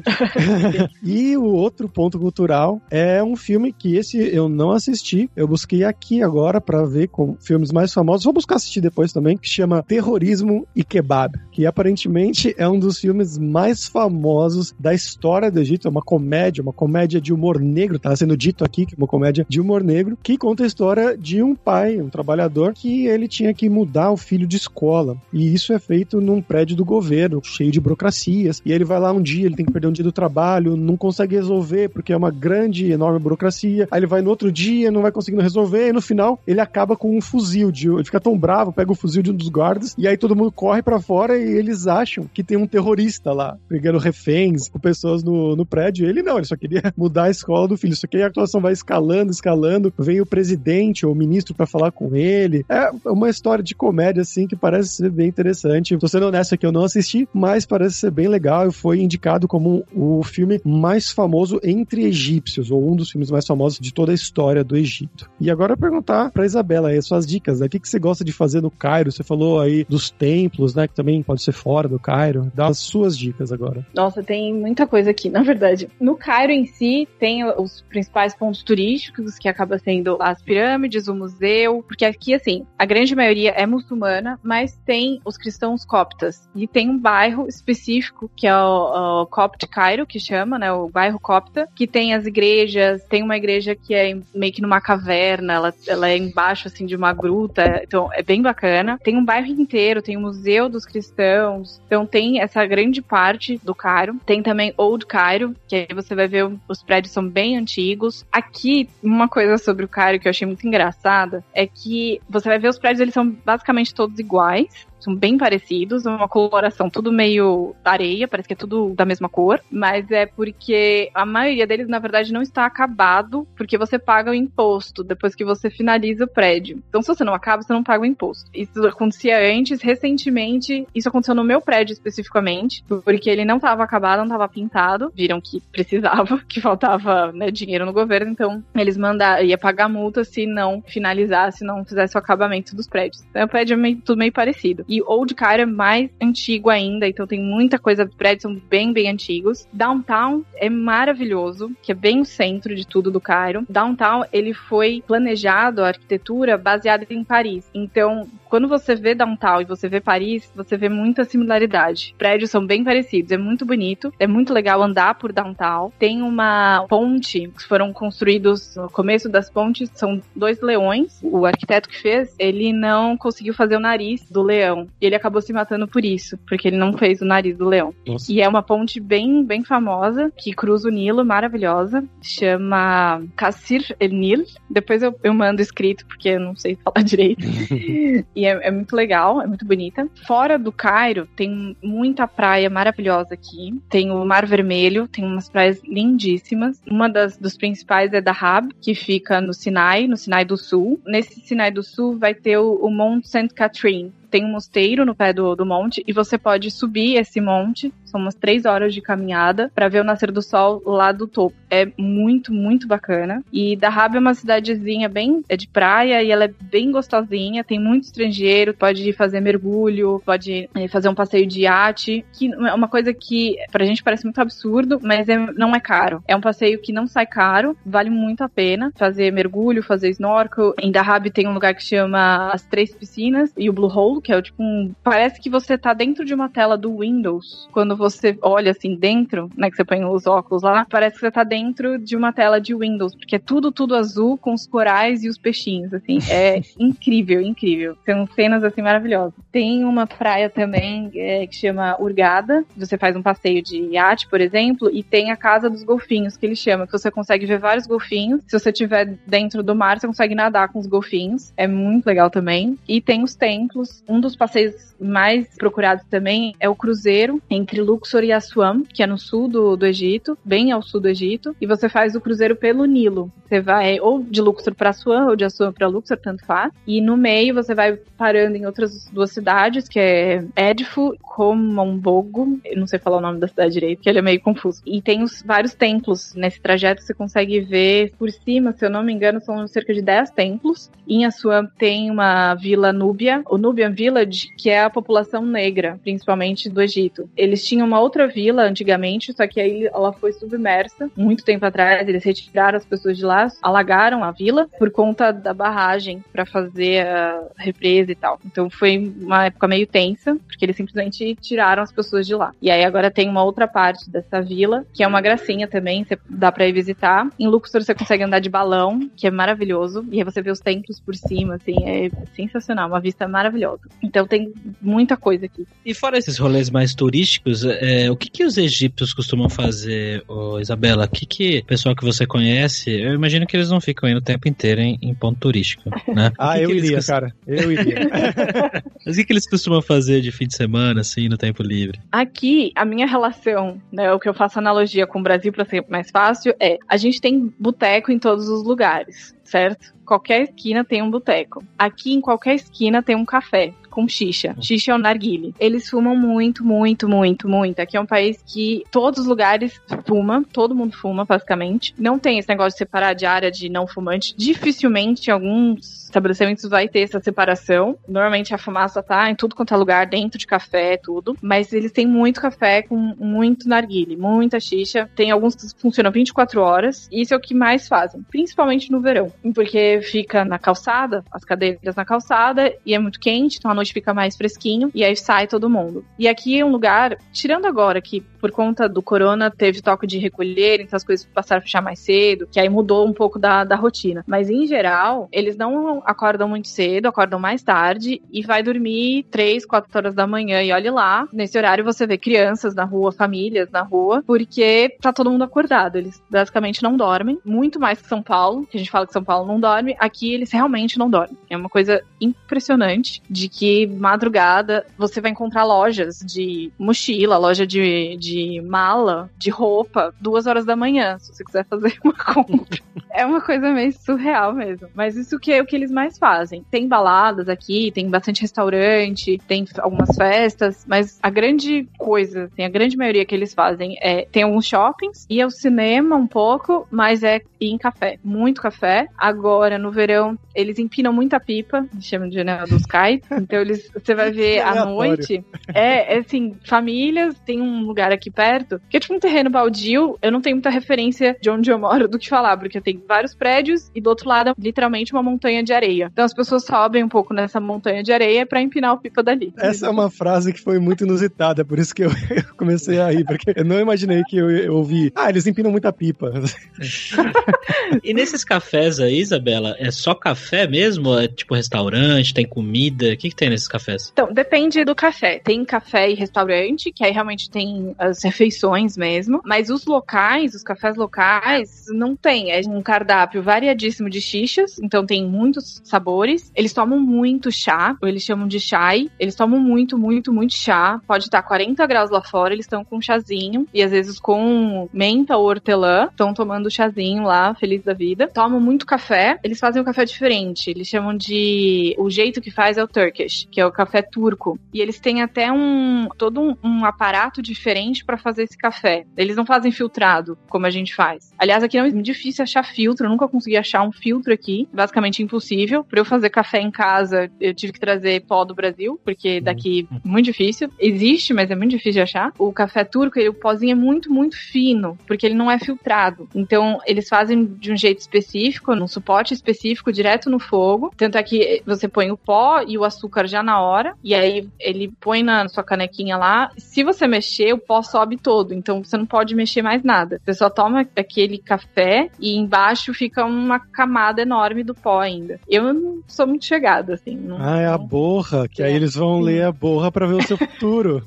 e o outro ponto cultural é um filme que esse eu não assisti, eu busquei aqui agora para ver com filmes mais famosos, vou buscar assistir depois também, que chama Terrorismo e Kebab, que aparentemente é um dos filmes mais famosos da história do Egito, é uma comédia, uma comédia de humor negro, tá sendo dito aqui que é uma comédia de humor negro, que conta a história de um pai, um trabalhador, que ele tinha que mudar o filho de escola, e isso é feito num prédio do governo, cheio de burocracias. E ele vai lá um dia, ele tem que perder um dia do trabalho, não consegue resolver porque é uma grande, enorme burocracia. Aí ele vai no outro dia, não vai conseguindo resolver, e no final ele acaba com um fuzil. De, ele fica tão bravo, pega o fuzil de um dos guardas, e aí todo mundo corre para fora e eles acham que tem um terrorista lá, pegando reféns com pessoas no, no prédio. Ele não, ele só queria mudar a escola do filho. Só que aí a atuação vai escalando, escalando, vem o presidente ou o ministro para falar com ele. É uma história de comédia, assim, que parece ser bem interessante. Tô sendo honesto aqui, eu não assisti, mas parece ser bem legal e foi indicado como o filme mais famoso entre egípcios, ou um dos filmes mais famosos de toda a história do Egito. E agora eu perguntar pra Isabela aí as suas dicas, né? O que, que você gosta de fazer no Cairo? Você falou aí dos templos, né? Que também pode ser fora do Cairo. Dá as suas dicas agora. Nossa, tem muita coisa aqui, na verdade. No Cairo em si, tem os principais pontos turísticos, que acaba sendo as pirâmides, o museu, porque aqui, assim, a grande maioria é muçulmana, mas tem os cristãos coptas. E tem um bairro específico, que é o, o Copt Cairo, que chama, né? O bairro copta, que tem as igrejas, tem uma igreja que é meio que numa caverna, ela, ela é embaixo, assim, de uma gruta, então é bem bacana. Tem um bairro inteiro, tem o Museu dos Cristãos, então tem essa grande parte do Cairo. Tem também Old Cairo, que aí você vai ver os prédios são bem antigos. Aqui, uma coisa sobre o Cairo que eu achei muito engraçada é que você vai ver os prédios, eles são basicamente todos iguais são bem parecidos, uma coloração tudo meio areia, parece que é tudo da mesma cor, mas é porque a maioria deles, na verdade, não está acabado, porque você paga o imposto depois que você finaliza o prédio. Então, se você não acaba, você não paga o imposto. Isso acontecia antes, recentemente, isso aconteceu no meu prédio especificamente, porque ele não estava acabado, não estava pintado, viram que precisava, que faltava né, dinheiro no governo, então eles mandaram, ia pagar multa se não finalizasse, se não fizesse o acabamento dos prédios. Então, o prédio é meio, tudo meio parecido. E Old Cairo é mais antigo ainda, então tem muita coisa, os prédios são bem, bem antigos. Downtown é maravilhoso, que é bem o centro de tudo do Cairo. Downtown, ele foi planejado, a arquitetura, baseada em Paris. Então, quando você vê Downtown e você vê Paris, você vê muita similaridade. Os prédios são bem parecidos, é muito bonito, é muito legal andar por Downtown. Tem uma ponte que foram construídos no começo das pontes, são dois leões. O arquiteto que fez, ele não conseguiu fazer o nariz do leão. E ele acabou se matando por isso, porque ele não fez o nariz do leão. Nossa. E é uma ponte bem, bem famosa, que cruza o Nilo, maravilhosa. Chama Cassir El Nil. Depois eu, eu mando escrito, porque eu não sei falar direito. e é, é muito legal, é muito bonita. Fora do Cairo, tem muita praia maravilhosa aqui. Tem o Mar Vermelho, tem umas praias lindíssimas. Uma das dos principais é Dahab, que fica no Sinai, no Sinai do Sul. Nesse Sinai do Sul vai ter o, o Monte St. Catherine, tem um mosteiro no pé do, do monte e você pode subir esse monte. São umas três horas de caminhada para ver o nascer do sol lá do topo. É muito, muito bacana. E Dahab é uma cidadezinha bem é de praia e ela é bem gostosinha. Tem muito estrangeiro, pode fazer mergulho, pode eh, fazer um passeio de iate, que é uma coisa que pra gente parece muito absurdo, mas é, não é caro. É um passeio que não sai caro, vale muito a pena fazer mergulho, fazer snorkel. Em Dahab tem um lugar que chama as Três Piscinas e o Blue Hole, que é tipo um. Parece que você tá dentro de uma tela do Windows. Quando você olha assim dentro, né? Que você põe os óculos lá, parece que você tá dentro de uma tela de Windows, porque é tudo, tudo azul com os corais e os peixinhos, assim. É incrível, incrível. São cenas assim maravilhosas. Tem uma praia também é, que chama Urgada. Você faz um passeio de iate, por exemplo, e tem a Casa dos Golfinhos, que ele chama, que você consegue ver vários golfinhos. Se você estiver dentro do mar, você consegue nadar com os golfinhos. É muito legal também. E tem os templos. Um dos passeios mais procurados também é o cruzeiro entre Luxor e Assuan, que é no sul do, do Egito, bem ao sul do Egito, e você faz o cruzeiro pelo Nilo. Você vai ou de Luxor para Assuan ou de Assuan para Luxor, tanto faz. E no meio você vai parando em outras duas cidades, que é Edfu, Komombogo, eu não sei falar o nome da cidade direito, que ele é meio confuso. E tem os vários templos nesse trajeto, você consegue ver por cima, se eu não me engano, são cerca de 10 templos. Em Assuan tem uma vila Núbia, o Nubian Village, que é a população negra, principalmente do Egito. Eles tinham uma outra vila antigamente, só que aí ela foi submersa muito tempo atrás. Eles retiraram as pessoas de lá, alagaram a vila por conta da barragem para fazer a represa e tal. Então foi uma época meio tensa, porque eles simplesmente tiraram as pessoas de lá. E aí agora tem uma outra parte dessa vila, que é uma gracinha também, você dá para ir visitar. Em Luxor você consegue andar de balão, que é maravilhoso, e aí você vê os templos por cima, assim, é sensacional, uma vista maravilhosa. Então tem muita coisa aqui. E fora esses rolês mais turísticos, é, o que, que os egípcios costumam fazer, ô, Isabela? O que, que o pessoal que você conhece, eu imagino que eles não ficam aí o tempo inteiro em, em ponto turístico, né? Ah, que eu que iria, cara. Eu iria. Mas o que, que eles costumam fazer de fim de semana, assim, no tempo livre? Aqui, a minha relação, né, o que eu faço analogia com o Brasil para ser mais fácil é, a gente tem boteco em todos os lugares, certo? Qualquer esquina tem um boteco. Aqui em qualquer esquina tem um café com xixa. Xixa é o narguile. Eles fumam muito, muito, muito, muito. Aqui é um país que todos os lugares fuma, todo mundo fuma, basicamente. Não tem esse negócio de separar de área de não fumante. Dificilmente em alguns estabelecimentos vai ter essa separação. Normalmente a fumaça tá em tudo quanto é lugar, dentro de café, tudo. Mas eles têm muito café com muito narguile, muita xixa. Tem alguns que funcionam 24 horas. E isso é o que mais fazem, principalmente no verão. Porque fica na calçada, as cadeiras na calçada, e é muito quente, então a noite fica mais fresquinho, e aí sai todo mundo. E aqui é um lugar, tirando agora que por conta do corona teve toque de recolher, então as coisas passaram a fechar mais cedo, que aí mudou um pouco da, da rotina. Mas em geral, eles não acordam muito cedo, acordam mais tarde e vai dormir 3, 4 horas da manhã. E olhe lá, nesse horário você vê crianças na rua, famílias na rua, porque tá todo mundo acordado. Eles basicamente não dormem, muito mais que São Paulo, que a gente fala que São Paulo não dorme, aqui eles realmente não dormem. É uma coisa impressionante de que madrugada você vai encontrar lojas de mochila, loja de, de mala, de roupa, duas horas da manhã, se você quiser fazer uma compra. é uma coisa meio surreal mesmo. Mas isso que é o que eles mais fazem. Tem baladas aqui, tem bastante restaurante, tem algumas festas, mas a grande coisa, assim, a grande maioria que eles fazem é tem alguns shoppings e é o cinema um pouco, mas é ir em café, muito café. Agora no verão eles empinam muita pipa, chamam de janela dos kites. Então eles você vai ver à noite, é, é assim, famílias, tem um lugar aqui perto, que é tipo um terreno baldio, eu não tenho muita referência de onde eu moro do que falar, porque tem vários prédios e do outro lado literalmente uma montanha de areia. Então as pessoas sobem um pouco nessa montanha de areia para empinar o pipa dali. Essa é uma frase que foi muito inusitada, por isso que eu, comecei a rir, porque eu não imaginei que eu, eu ouvi, ah, eles empinam muita pipa. e nesses cafés aí, Isabela, é só café mesmo? É tipo restaurante, tem comida? O que, que tem nesses cafés? Então, depende do café. Tem café e restaurante, que aí realmente tem as refeições mesmo, mas os locais, os cafés locais, não tem. É um cardápio variadíssimo de xixas, então tem muitos sabores. Eles tomam muito chá, ou eles chamam de chai. Eles tomam muito, muito, muito chá. Pode estar 40 graus lá fora, eles estão com chazinho, e às vezes com menta ou hortelã, estão tomando chazinho lá, feliz da vida. Tomam muito café, eles fazem um café diferente. Eles chamam de. O jeito que faz é o Turkish, que é o café turco. E eles têm até um. todo um, um aparato diferente para fazer esse café. Eles não fazem filtrado, como a gente faz. Aliás, aqui é muito difícil achar filtro, eu nunca consegui achar um filtro aqui. Basicamente impossível. Para eu fazer café em casa, eu tive que trazer pó do Brasil, porque daqui é muito difícil. Existe, mas é muito difícil de achar. O café turco, ele, o pozinho é muito, muito fino, porque ele não é filtrado. Então, eles fazem de um jeito específico, num suporte específico, direto no fogo. Tanto é que você põe o pó e o açúcar já na hora, e aí ele põe na sua canequinha lá. Se você mexer, o pó sobe todo, então você não pode mexer mais nada. Você só toma aquele café e embaixo fica uma camada enorme do pó ainda. Eu não sou muito chegada, assim. Não, ah, é a borra, que é, aí eles vão ler a borra para ver o seu futuro.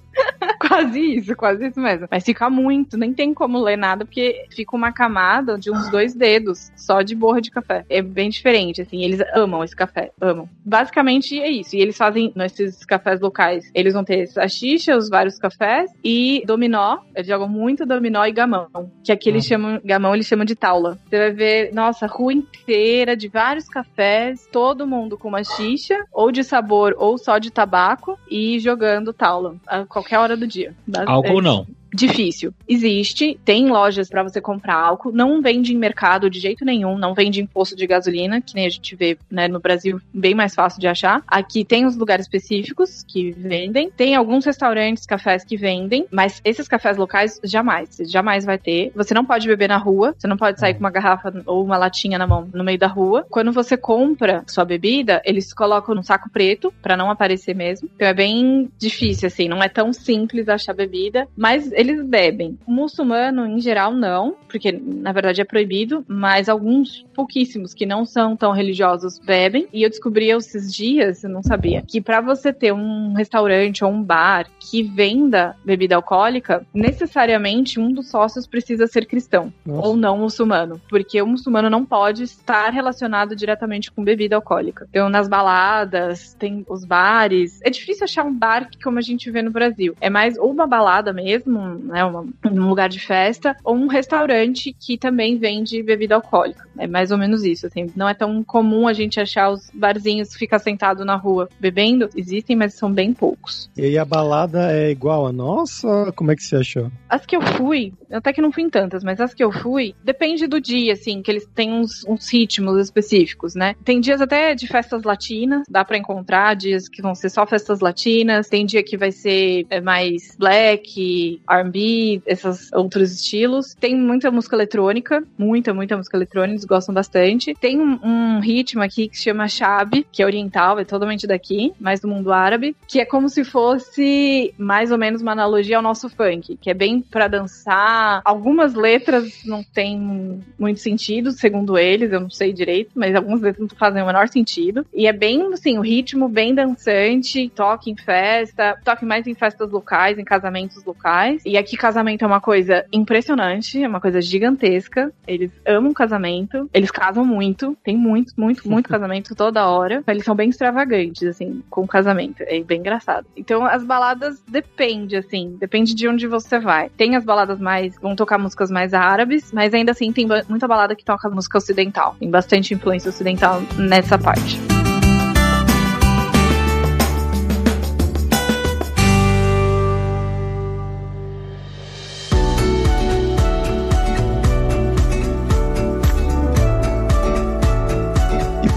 Quase isso, quase isso mesmo. Mas fica muito, nem tem como ler nada, porque fica uma camada de uns dois dedos só de borra de café. É bem diferente, assim, eles amam esse café, amam. Basicamente é isso. E eles fazem nesses cafés locais, eles vão ter a xixa, os vários cafés e dominó. Eles jogam muito dominó e gamão, que aqui eles uhum. chamam, gamão eles chamam de taula. Você vai ver, nossa, rua inteira de vários cafés, todo mundo com uma xixa, ou de sabor ou só de tabaco, e jogando taula a qualquer hora do dia. Álcool é, não. Difícil. Existe, tem lojas para você comprar álcool, não vende em mercado de jeito nenhum, não vende em posto de gasolina, que nem a gente vê né, no Brasil, bem mais fácil de achar. Aqui tem os lugares específicos que vendem, tem alguns restaurantes, cafés que vendem, mas esses cafés locais jamais, jamais vai ter. Você não pode beber na rua, você não pode sair com uma garrafa ou uma latinha na mão no meio da rua. Quando você compra sua bebida, eles colocam num saco preto para não aparecer mesmo. Então é bem difícil assim, não é tão simples achar bebida, mas eles bebem. O muçulmano, em geral, não, porque na verdade é proibido, mas alguns pouquíssimos que não são tão religiosos bebem. E eu descobri esses dias, eu não sabia, que para você ter um restaurante ou um bar que venda bebida alcoólica, necessariamente um dos sócios precisa ser cristão Nossa. ou não muçulmano, porque o muçulmano não pode estar relacionado diretamente com bebida alcoólica. Então, nas baladas, tem os bares. É difícil achar um bar que, como a gente vê no Brasil, é mais ou uma balada mesmo, um, né, uma, um lugar de festa, ou um restaurante que também vende bebida alcoólica. É mais ou menos isso, assim. Não é tão comum a gente achar os barzinhos que fica sentado na rua bebendo. Existem, mas são bem poucos. E aí a balada é igual a nossa? Como é que você achou? As que eu fui, até que não fui em tantas, mas as que eu fui, depende do dia, assim, que eles têm uns, uns ritmos específicos, né? Tem dias até de festas latinas, dá para encontrar dias que vão ser só festas latinas, tem dia que vai ser é, mais black, R&B, esses outros estilos. Tem muita música eletrônica, muita, muita música eletrônica, eles gostam bastante. Tem um, um ritmo aqui que se chama Shab, que é oriental, é totalmente daqui, mais do mundo árabe, que é como se fosse mais ou menos uma analogia ao nosso funk, que é bem para dançar. Algumas letras não tem muito sentido, segundo eles, eu não sei direito, mas algumas letras não fazem o menor sentido. E é bem, assim, o ritmo bem dançante, toque em festa, toque mais em festas locais, em casamentos locais. E aqui casamento é uma coisa impressionante, é uma coisa gigantesca. Eles amam casamento, eles casam muito, tem muito, muito, muito casamento toda hora. Eles são bem extravagantes, assim, com o casamento. É bem engraçado. Então, as baladas depende, assim, depende de onde você vai. Tem as baladas mais, vão tocar músicas mais árabes, mas ainda assim tem muita balada que toca música ocidental. Tem bastante influência ocidental nessa parte.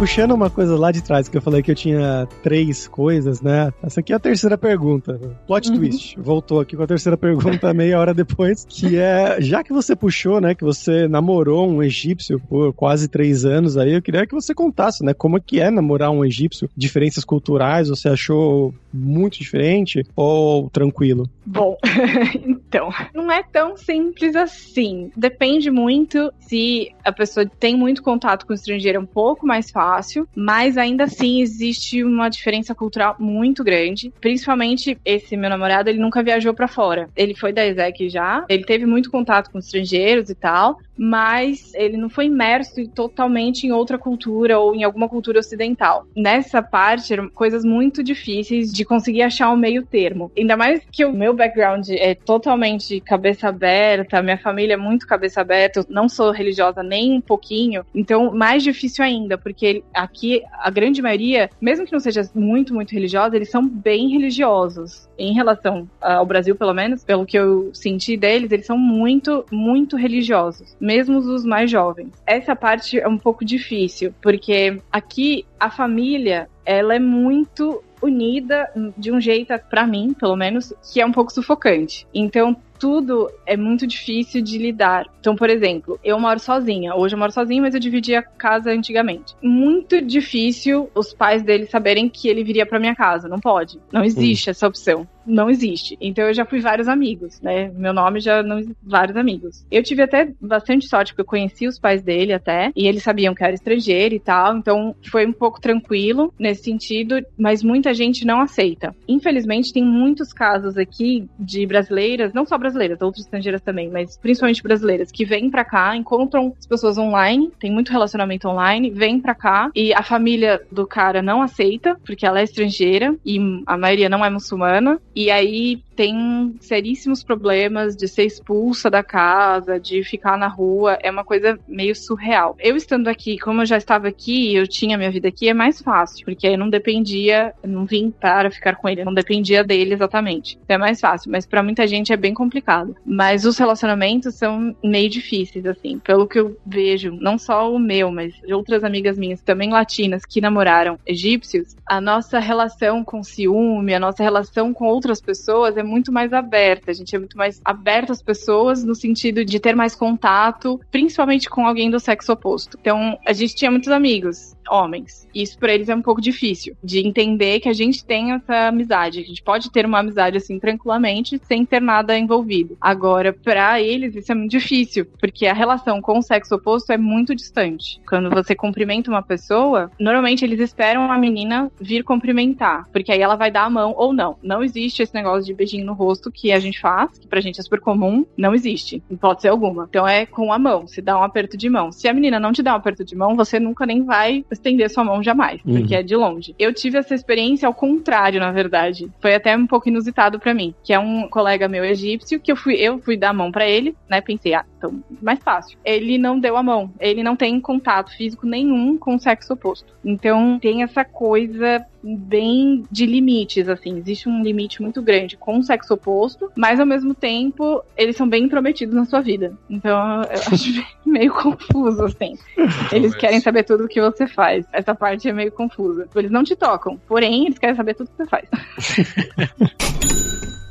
Puxando uma coisa lá de trás, que eu falei que eu tinha três coisas, né? Essa aqui é a terceira pergunta. Plot uhum. twist. Voltou aqui com a terceira pergunta meia hora depois, que é, já que você puxou, né, que você namorou um egípcio por quase três anos aí, eu queria que você contasse, né, como é que é namorar um egípcio, diferenças culturais, você achou muito diferente ou tranquilo? Bom, então, não é tão simples assim. Depende muito se a pessoa tem muito contato com o estrangeiro, é um pouco mais fácil fácil, mas ainda assim existe uma diferença cultural muito grande. Principalmente esse meu namorado, ele nunca viajou para fora. Ele foi da ESEC já, ele teve muito contato com estrangeiros e tal, mas ele não foi imerso totalmente em outra cultura ou em alguma cultura ocidental. Nessa parte, eram coisas muito difíceis de conseguir achar um meio termo. Ainda mais que o meu background é totalmente cabeça aberta, minha família é muito cabeça aberta, eu não sou religiosa nem um pouquinho, então mais difícil ainda, porque aqui a grande maioria, mesmo que não seja muito, muito religiosa, eles são bem religiosos. Em relação ao Brasil, pelo menos, pelo que eu senti deles, eles são muito, muito religiosos mesmo os mais jovens. Essa parte é um pouco difícil, porque aqui a família, ela é muito unida de um jeito, para mim, pelo menos, que é um pouco sufocante. Então, tudo é muito difícil de lidar. Então, por exemplo, eu moro sozinha. Hoje eu moro sozinha, mas eu dividia casa antigamente. Muito difícil os pais dele saberem que ele viria para minha casa. Não pode. Não existe hum. essa opção não existe. Então eu já fui vários amigos, né? Meu nome já não vários amigos. Eu tive até bastante sorte porque eu conheci os pais dele até e eles sabiam que eu era estrangeiro e tal, então foi um pouco tranquilo nesse sentido, mas muita gente não aceita. Infelizmente tem muitos casos aqui de brasileiras, não só brasileiras, outras estrangeiras também, mas principalmente brasileiras que vêm para cá, encontram as pessoas online, tem muito relacionamento online, vêm para cá e a família do cara não aceita porque ela é estrangeira e a maioria não é muçulmana e aí tem seríssimos problemas de ser expulsa da casa, de ficar na rua, é uma coisa meio surreal. Eu estando aqui, como eu já estava aqui, eu tinha minha vida aqui, é mais fácil, porque eu não dependia, não vim para ficar com ele, não dependia dele exatamente. Então é mais fácil, mas para muita gente é bem complicado. Mas os relacionamentos são meio difíceis, assim, pelo que eu vejo, não só o meu, mas de outras amigas minhas, também latinas, que namoraram egípcios, a nossa relação com ciúme, a nossa relação com outras pessoas é muito mais aberta, a gente é muito mais aberto às pessoas no sentido de ter mais contato, principalmente com alguém do sexo oposto. Então, a gente tinha muitos amigos homens. Isso para eles é um pouco difícil de entender que a gente tem essa amizade. A gente pode ter uma amizade assim tranquilamente sem ter nada envolvido. Agora, para eles isso é muito difícil, porque a relação com o sexo oposto é muito distante. Quando você cumprimenta uma pessoa, normalmente eles esperam a menina vir cumprimentar, porque aí ela vai dar a mão ou não. Não existe esse negócio de beijinho no rosto que a gente faz, que pra gente é super comum, não existe, pode ser alguma. Então é com a mão, se dá um aperto de mão. Se a menina não te dá um aperto de mão, você nunca nem vai estender sua mão jamais, Uhum. porque é de longe. Eu tive essa experiência ao contrário, na verdade. Foi até um pouco inusitado pra mim, que é um colega meu egípcio que eu fui, eu fui dar a mão pra ele, né? Pensei, ah, então mais fácil. Ele não deu a mão, ele não tem contato físico nenhum com o sexo oposto. Então tem essa coisa bem de limites, assim. Existe um limite muito grande com o sexo oposto, mas ao mesmo tempo eles são bem intrometidos na sua vida. Então eu acho meio confuso, assim. Eles querem saber tudo o que você faz. Essa parte é meio confusa. Eles não te tocam, porém eles querem saber tudo o que você faz.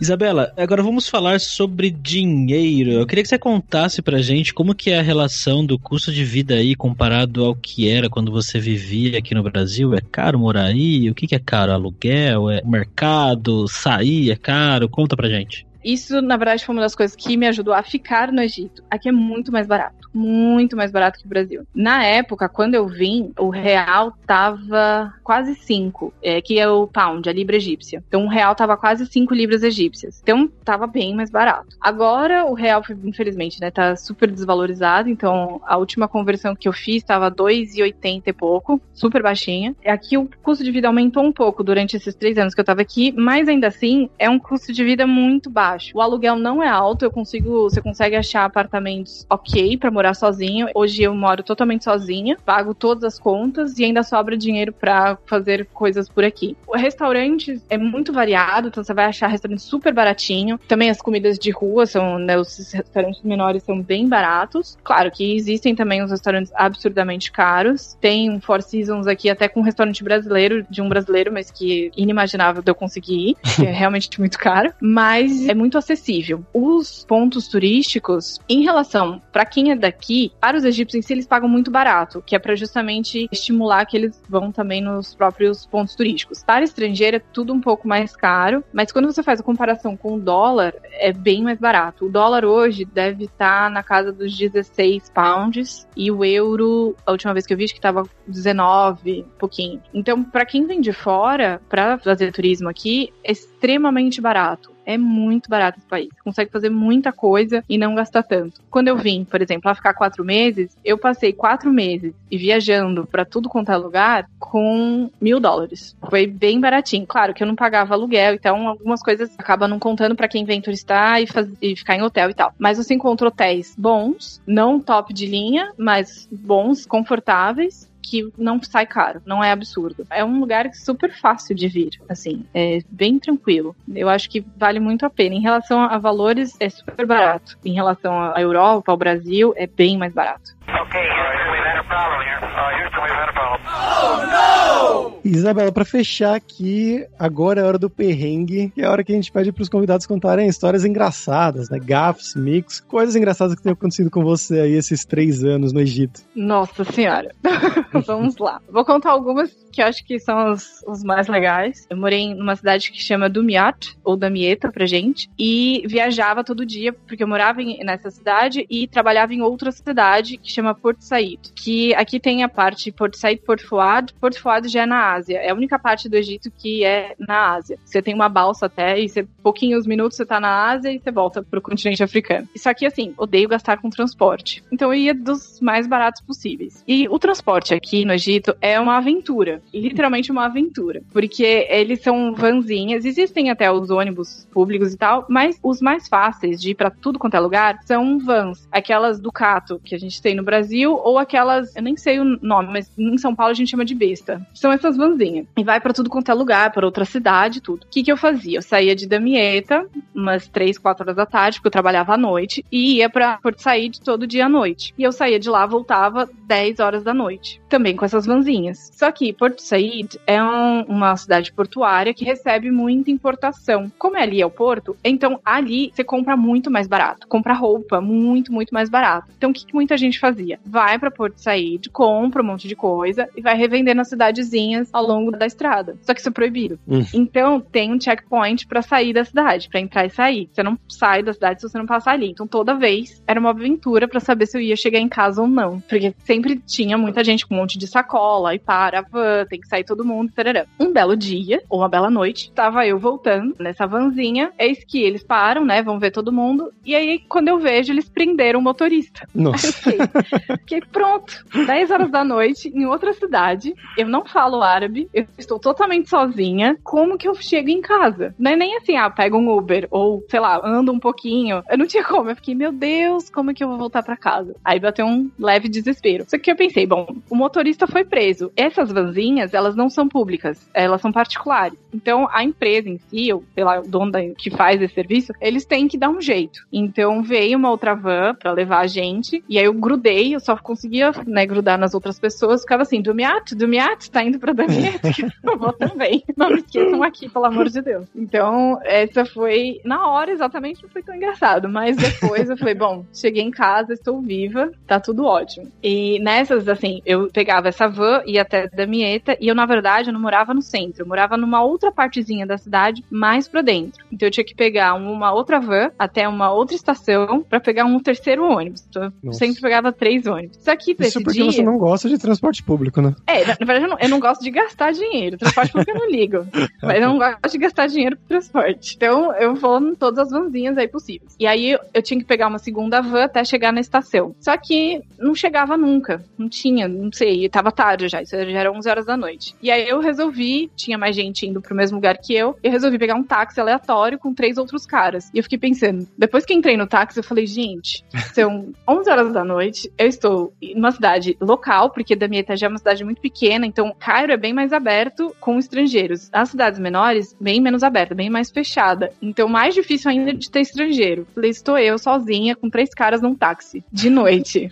Isabela, agora vamos falar sobre dinheiro. Eu queria que você contasse pra gente como que é a relação do custo de vida aí comparado ao que era quando você vivia aqui no Brasil. É caro morar aí? O que, que é caro? Aluguel? É mercado? Sair é caro? Conta pra gente. Isso, na verdade, foi uma das coisas que me ajudou a ficar no Egito. Aqui é muito mais barato. Muito mais barato que o Brasil. Na época, quando eu vim, o real tava quase 5, é, que é o pound, a libra egípcia. Então, o real tava quase 5 libras egípcias. Então, tava bem mais barato. Agora, o real, infelizmente, né, tá super desvalorizado. Então, a última conversão que eu fiz tava 2,80 e pouco, super baixinha. Aqui, o custo de vida aumentou um pouco durante esses três anos que eu tava aqui, mas ainda assim, é um custo de vida muito baixo. O aluguel não é alto, eu consigo, você consegue achar apartamentos ok pra morar sozinho. Hoje eu moro totalmente sozinha, pago todas as contas e ainda sobra dinheiro pra fazer coisas por aqui. O restaurante é muito variado, então você vai achar restaurante super baratinho. Também as comidas de rua são, né, os restaurantes menores são bem baratos. Claro que existem também os restaurantes absurdamente caros. Tem um Four Seasons aqui até com um restaurante brasileiro, de um brasileiro, mas que inimaginável de eu conseguir ir, é realmente muito caro. Mas é muito acessível. Os pontos turísticos, em relação para quem é daqui, para os egípcios em si, eles pagam muito barato, que é para justamente estimular que eles vão também nos próprios pontos turísticos. Para estrangeiro é tudo um pouco mais caro, mas quando você faz a comparação com o dólar, é bem mais barato. O dólar hoje deve estar na casa dos 16 pounds e o euro, a última vez que eu vi, acho que estava 19, pouquinho. Então, para quem vem de fora, para fazer turismo aqui, é extremamente barato. É muito barato esse país. Consegue fazer muita coisa e não gastar tanto. Quando eu vim, por exemplo, lá ficar quatro meses, eu passei quatro meses e viajando para tudo quanto é lugar com mil dólares. Foi bem baratinho. Claro que eu não pagava aluguel, então algumas coisas acabam não contando para quem vem turistar e, faz- e ficar em hotel e tal. Mas você encontra hotéis bons, não top de linha, mas bons, confortáveis que não sai caro, não é absurdo. É um lugar super fácil de vir, assim, é bem tranquilo. Eu acho que vale muito a pena. Em relação a valores, é super barato. Em relação à Europa, ao Brasil, é bem mais barato. Okay, Houston, we've had a problem here. Uh, Houston, we've had a problem. Isabela, pra fechar aqui, agora é a hora do perrengue, que é a hora que a gente pede pros convidados contarem histórias engraçadas, né? Gafs, mix, coisas engraçadas que tenham acontecido com você aí esses três anos no Egito. Nossa senhora. Vamos lá. Vou contar algumas que eu acho que são os, os mais legais. Eu morei numa cidade que chama Dumiat, ou Damieta pra gente, e viajava todo dia, porque eu morava em- nessa cidade e trabalhava em outra cidade que chama Porto Said. Que aqui tem a parte Porto Said, Porto Fuad. Porto Fuad já é na Ásia. É a única parte do Egito que é na Ásia. Você tem uma balsa até, e você, pouquinhos minutos você tá na Ásia e você volta pro continente africano. Isso aqui, assim, odeio gastar com transporte. Então eu ia dos mais baratos possíveis. E o transporte aqui no Egito é uma aventura. Literalmente uma aventura. Porque eles são vanzinhas. Existem até os ônibus públicos e tal, mas os mais fáceis de ir pra tudo quanto é lugar são vans. Aquelas Ducato que a gente tem no Brasil, ou aquelas, eu nem sei o nome, mas em São Paulo a gente chama de besta. São essas vanzinhas. E vai pra tudo quanto é lugar, pra outra cidade, tudo. O que, que eu fazia? Eu saía de Damieta, umas 3, 4 horas da tarde, porque eu trabalhava à noite, e ia pra Porto Said todo dia à noite. E eu saía de lá, voltava 10 horas da noite. Também com essas vanzinhas. Só que Porto Said é um- uma cidade portuária que recebe muita importação. Como é ali é o porto, então ali você compra muito mais barato. Compra roupa muito, muito mais barato. Então o que, que muita gente fazia? Vai pra Porto Said, compra um monte de coisa e vai revender nas cidadezinhas ao longo da estrada. Só que isso é proibido. Hum. Então tem um checkpoint pra sair da cidade, pra entrar vai sair. Você não sai da cidade se você não passar ali. Então toda vez era uma aventura pra saber se eu ia chegar em casa ou não. Porque sempre tinha muita gente com um monte de sacola e para a van, tem que sair todo mundo, tarará. Um belo dia, ou uma bela noite, tava eu voltando nessa vanzinha, eis que eles param, né, vão ver todo mundo, e aí quando eu vejo, eles prenderam o motorista. Nossa. Aí fiquei, fiquei pronto, 10 horas da noite, em outra cidade, eu não falo árabe, eu estou totalmente sozinha, como que eu chego em casa? Não é nem assim, ah, pego um Uber, ou, sei lá, ando um pouquinho, eu não tinha como, eu fiquei, meu Deus, como que eu vou voltar pra casa? Aí bateu um leve desespero. Só que eu pensei, bom, o motorista foi preso, essas vanzinhas, elas não são públicas, elas são particulares. Então, a empresa em si, ou sei o dono que faz esse serviço, eles têm que dar um jeito. Então, veio uma outra van pra levar a gente, e aí eu grudei, eu só conseguia, né, grudar nas outras pessoas, ficava assim, Dumiat, Dumiat, tá indo pra Damiet? eu vou também. Não me esqueçam aqui, pelo amor de Deus. Então, essa foi, na hora exatamente, não foi tão engraçado, mas depois eu falei, bom, cheguei em casa, estou viva, tá tudo ótimo. E nessas, assim, eu pegava essa van, ia até Damieta, e eu, na verdade, eu não morava no centro, eu morava numa outra partezinha da cidade, mais pra dentro. Então eu tinha que pegar uma outra van até uma outra estação pra pegar um terceiro ônibus. Então, eu sempre pegava três ônibus. Só que Isso porque dia... você não gosta de transporte público, né? É, na, verdade, eu não, eu não gosto de gastar dinheiro. Transporte público eu não ligo. Mas eu não gosto de gastar dinheiro pro transporte. Então, eu vou em todas as vanzinhas aí possíveis. E aí, eu, tinha que pegar uma segunda van até chegar na estação. Só que não chegava nunca. Não tinha, não sei. Tava tarde já. Isso já era 11 horas da noite. E aí, eu resolvi, tinha mais gente indo pro mesmo lugar que eu, eu resolvi pegar um táxi aleatório com três outros caras. E eu fiquei pensando, depois que entrei no táxi, eu falei, gente, são 11 horas da noite, eu estou em uma cidade local, porque Damieta já é uma cidade muito pequena, então Cairo é bem mais aberto com estrangeiros. As cidades menores, bem menos aberta, bem mais fechada. Então, mais difícil ainda de ter estrangeiro. Falei, estou eu sozinha com três caras num táxi, de noite.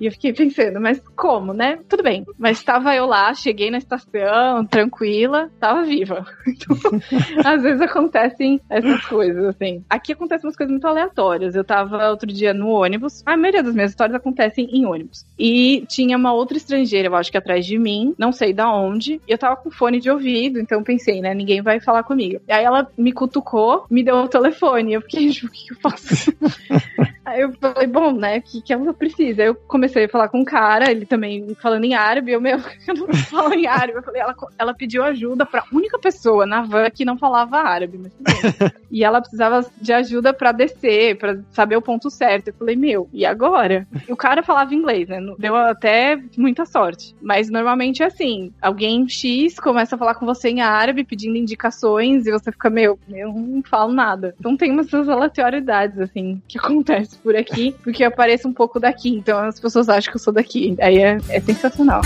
e eu fiquei pensando, mas como, né? Tudo bem. Mas estava eu lá, cheguei na estação, tranquila, tava viva. Então, às vezes acontecem essas coisas, assim. Aqui acontecem umas coisas muito aleatórias. Eu tava outro dia no ônibus. A maioria das minhas histórias acontecem em ônibus. E tinha uma outra estrangeira, eu acho que atrás de mim, não sei da onde. E eu tava com fone de ouvido, então pensei, né? Ninguém vai falar comigo. E aí ela me cutucou, me deu o telefone. Eu fiquei, o que eu faço? Aí eu falei, bom, né, o que, que ela precisa? Aí eu comecei a falar com um cara, ele também falando em árabe, eu, meu, eu não falo em árabe. Eu falei, ela, ela pediu ajuda pra única pessoa na van que não falava árabe, mas tudo. E ela precisava de ajuda pra descer, pra saber o ponto certo. Eu falei, meu, e agora? E o cara falava inglês, né? Deu até muita sorte. Mas normalmente é assim: alguém X começa a falar com você em árabe, pedindo indicações, e você fica, meu, eu não falo nada. Então tem umas aleatoriedades, assim, que acontecem por aqui, porque eu apareço um pouco daqui, então as pessoas acham que eu sou daqui. Aí é, é sensacional.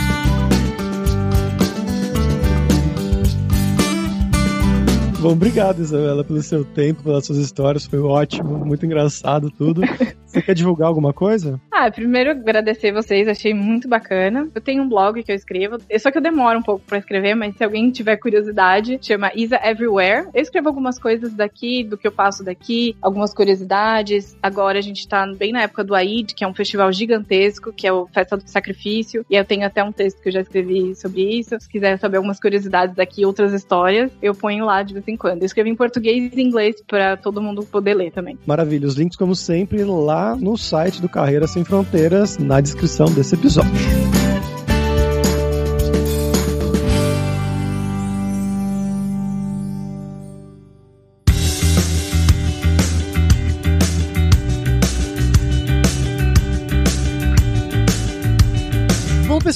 Bom, obrigado, Isabela, pelo seu tempo, pelas suas histórias. Foi ótimo, muito engraçado tudo. Você quer divulgar alguma coisa? Ah, primeiro agradecer vocês, achei muito bacana. Eu tenho um blog que eu escrevo, só que eu demoro um pouco pra escrever, mas se alguém tiver curiosidade, chama Isa Everywhere. Eu escrevo algumas coisas daqui, do que eu faço daqui, algumas curiosidades. Agora a gente tá bem na época do Aid, que é um festival gigantesco, que é o Festa do Sacrifício, e eu tenho até um texto que eu já escrevi sobre isso. Se quiser saber algumas curiosidades daqui, outras histórias, eu ponho lá de vez em quando. Eu escrevo em português e inglês pra todo mundo poder ler também. Maravilha. Os links, como sempre, lá no site do Carreira Sem Fronteiras, na descrição desse episódio.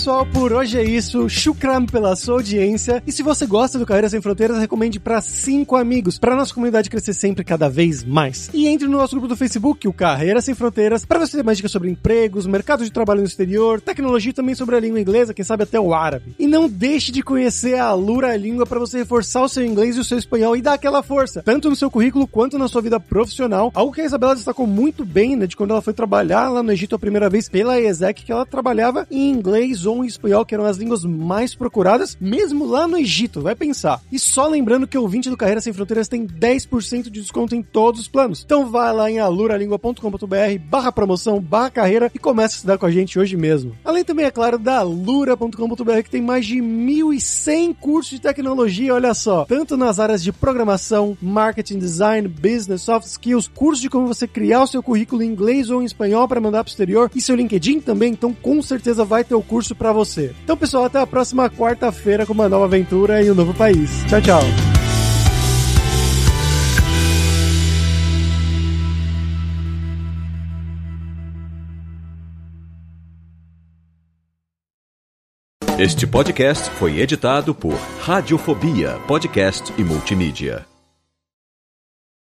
Pessoal, por hoje é isso. Shukran pela sua audiência. E se você gosta do Carreira Sem Fronteiras, recomende para cinco amigos, para nossa comunidade crescer sempre cada vez mais. E entre no nosso grupo do Facebook, o Carreira Sem Fronteiras, para você ter mais dicas sobre empregos, mercado de trabalho no exterior, tecnologia e também sobre a língua inglesa, quem sabe até o árabe. E não deixe de conhecer a Lura Língua para você reforçar o seu inglês e o seu espanhol e dar aquela força, tanto no seu currículo quanto na sua vida profissional. Algo que a Isabela destacou muito bem, né, de quando ela foi trabalhar lá no Egito a primeira vez pela ESEC, que ela trabalhava em inglês ou em espanhol, que eram as línguas mais procuradas, mesmo lá no Egito, vai pensar. E só lembrando que o ouvinte do Carreira Sem Fronteiras tem 10% de desconto em todos os planos. Então vai lá em aluralingua.com.br barra promoção, barra carreira e começa a estudar com a gente hoje mesmo. Além também, é claro, da alura.com.br que tem mais de 1.100 cursos de tecnologia, olha só. Tanto nas áreas de programação, marketing, design, business, soft skills, cursos de como você criar o seu currículo em inglês ou em espanhol para mandar pro exterior e seu LinkedIn também, então com certeza vai ter o curso para você. Então, pessoal, até a próxima quarta-feira com uma nova aventura em um novo país. Tchau, tchau. Este podcast foi editado por Radiofobia, podcast e multimídia.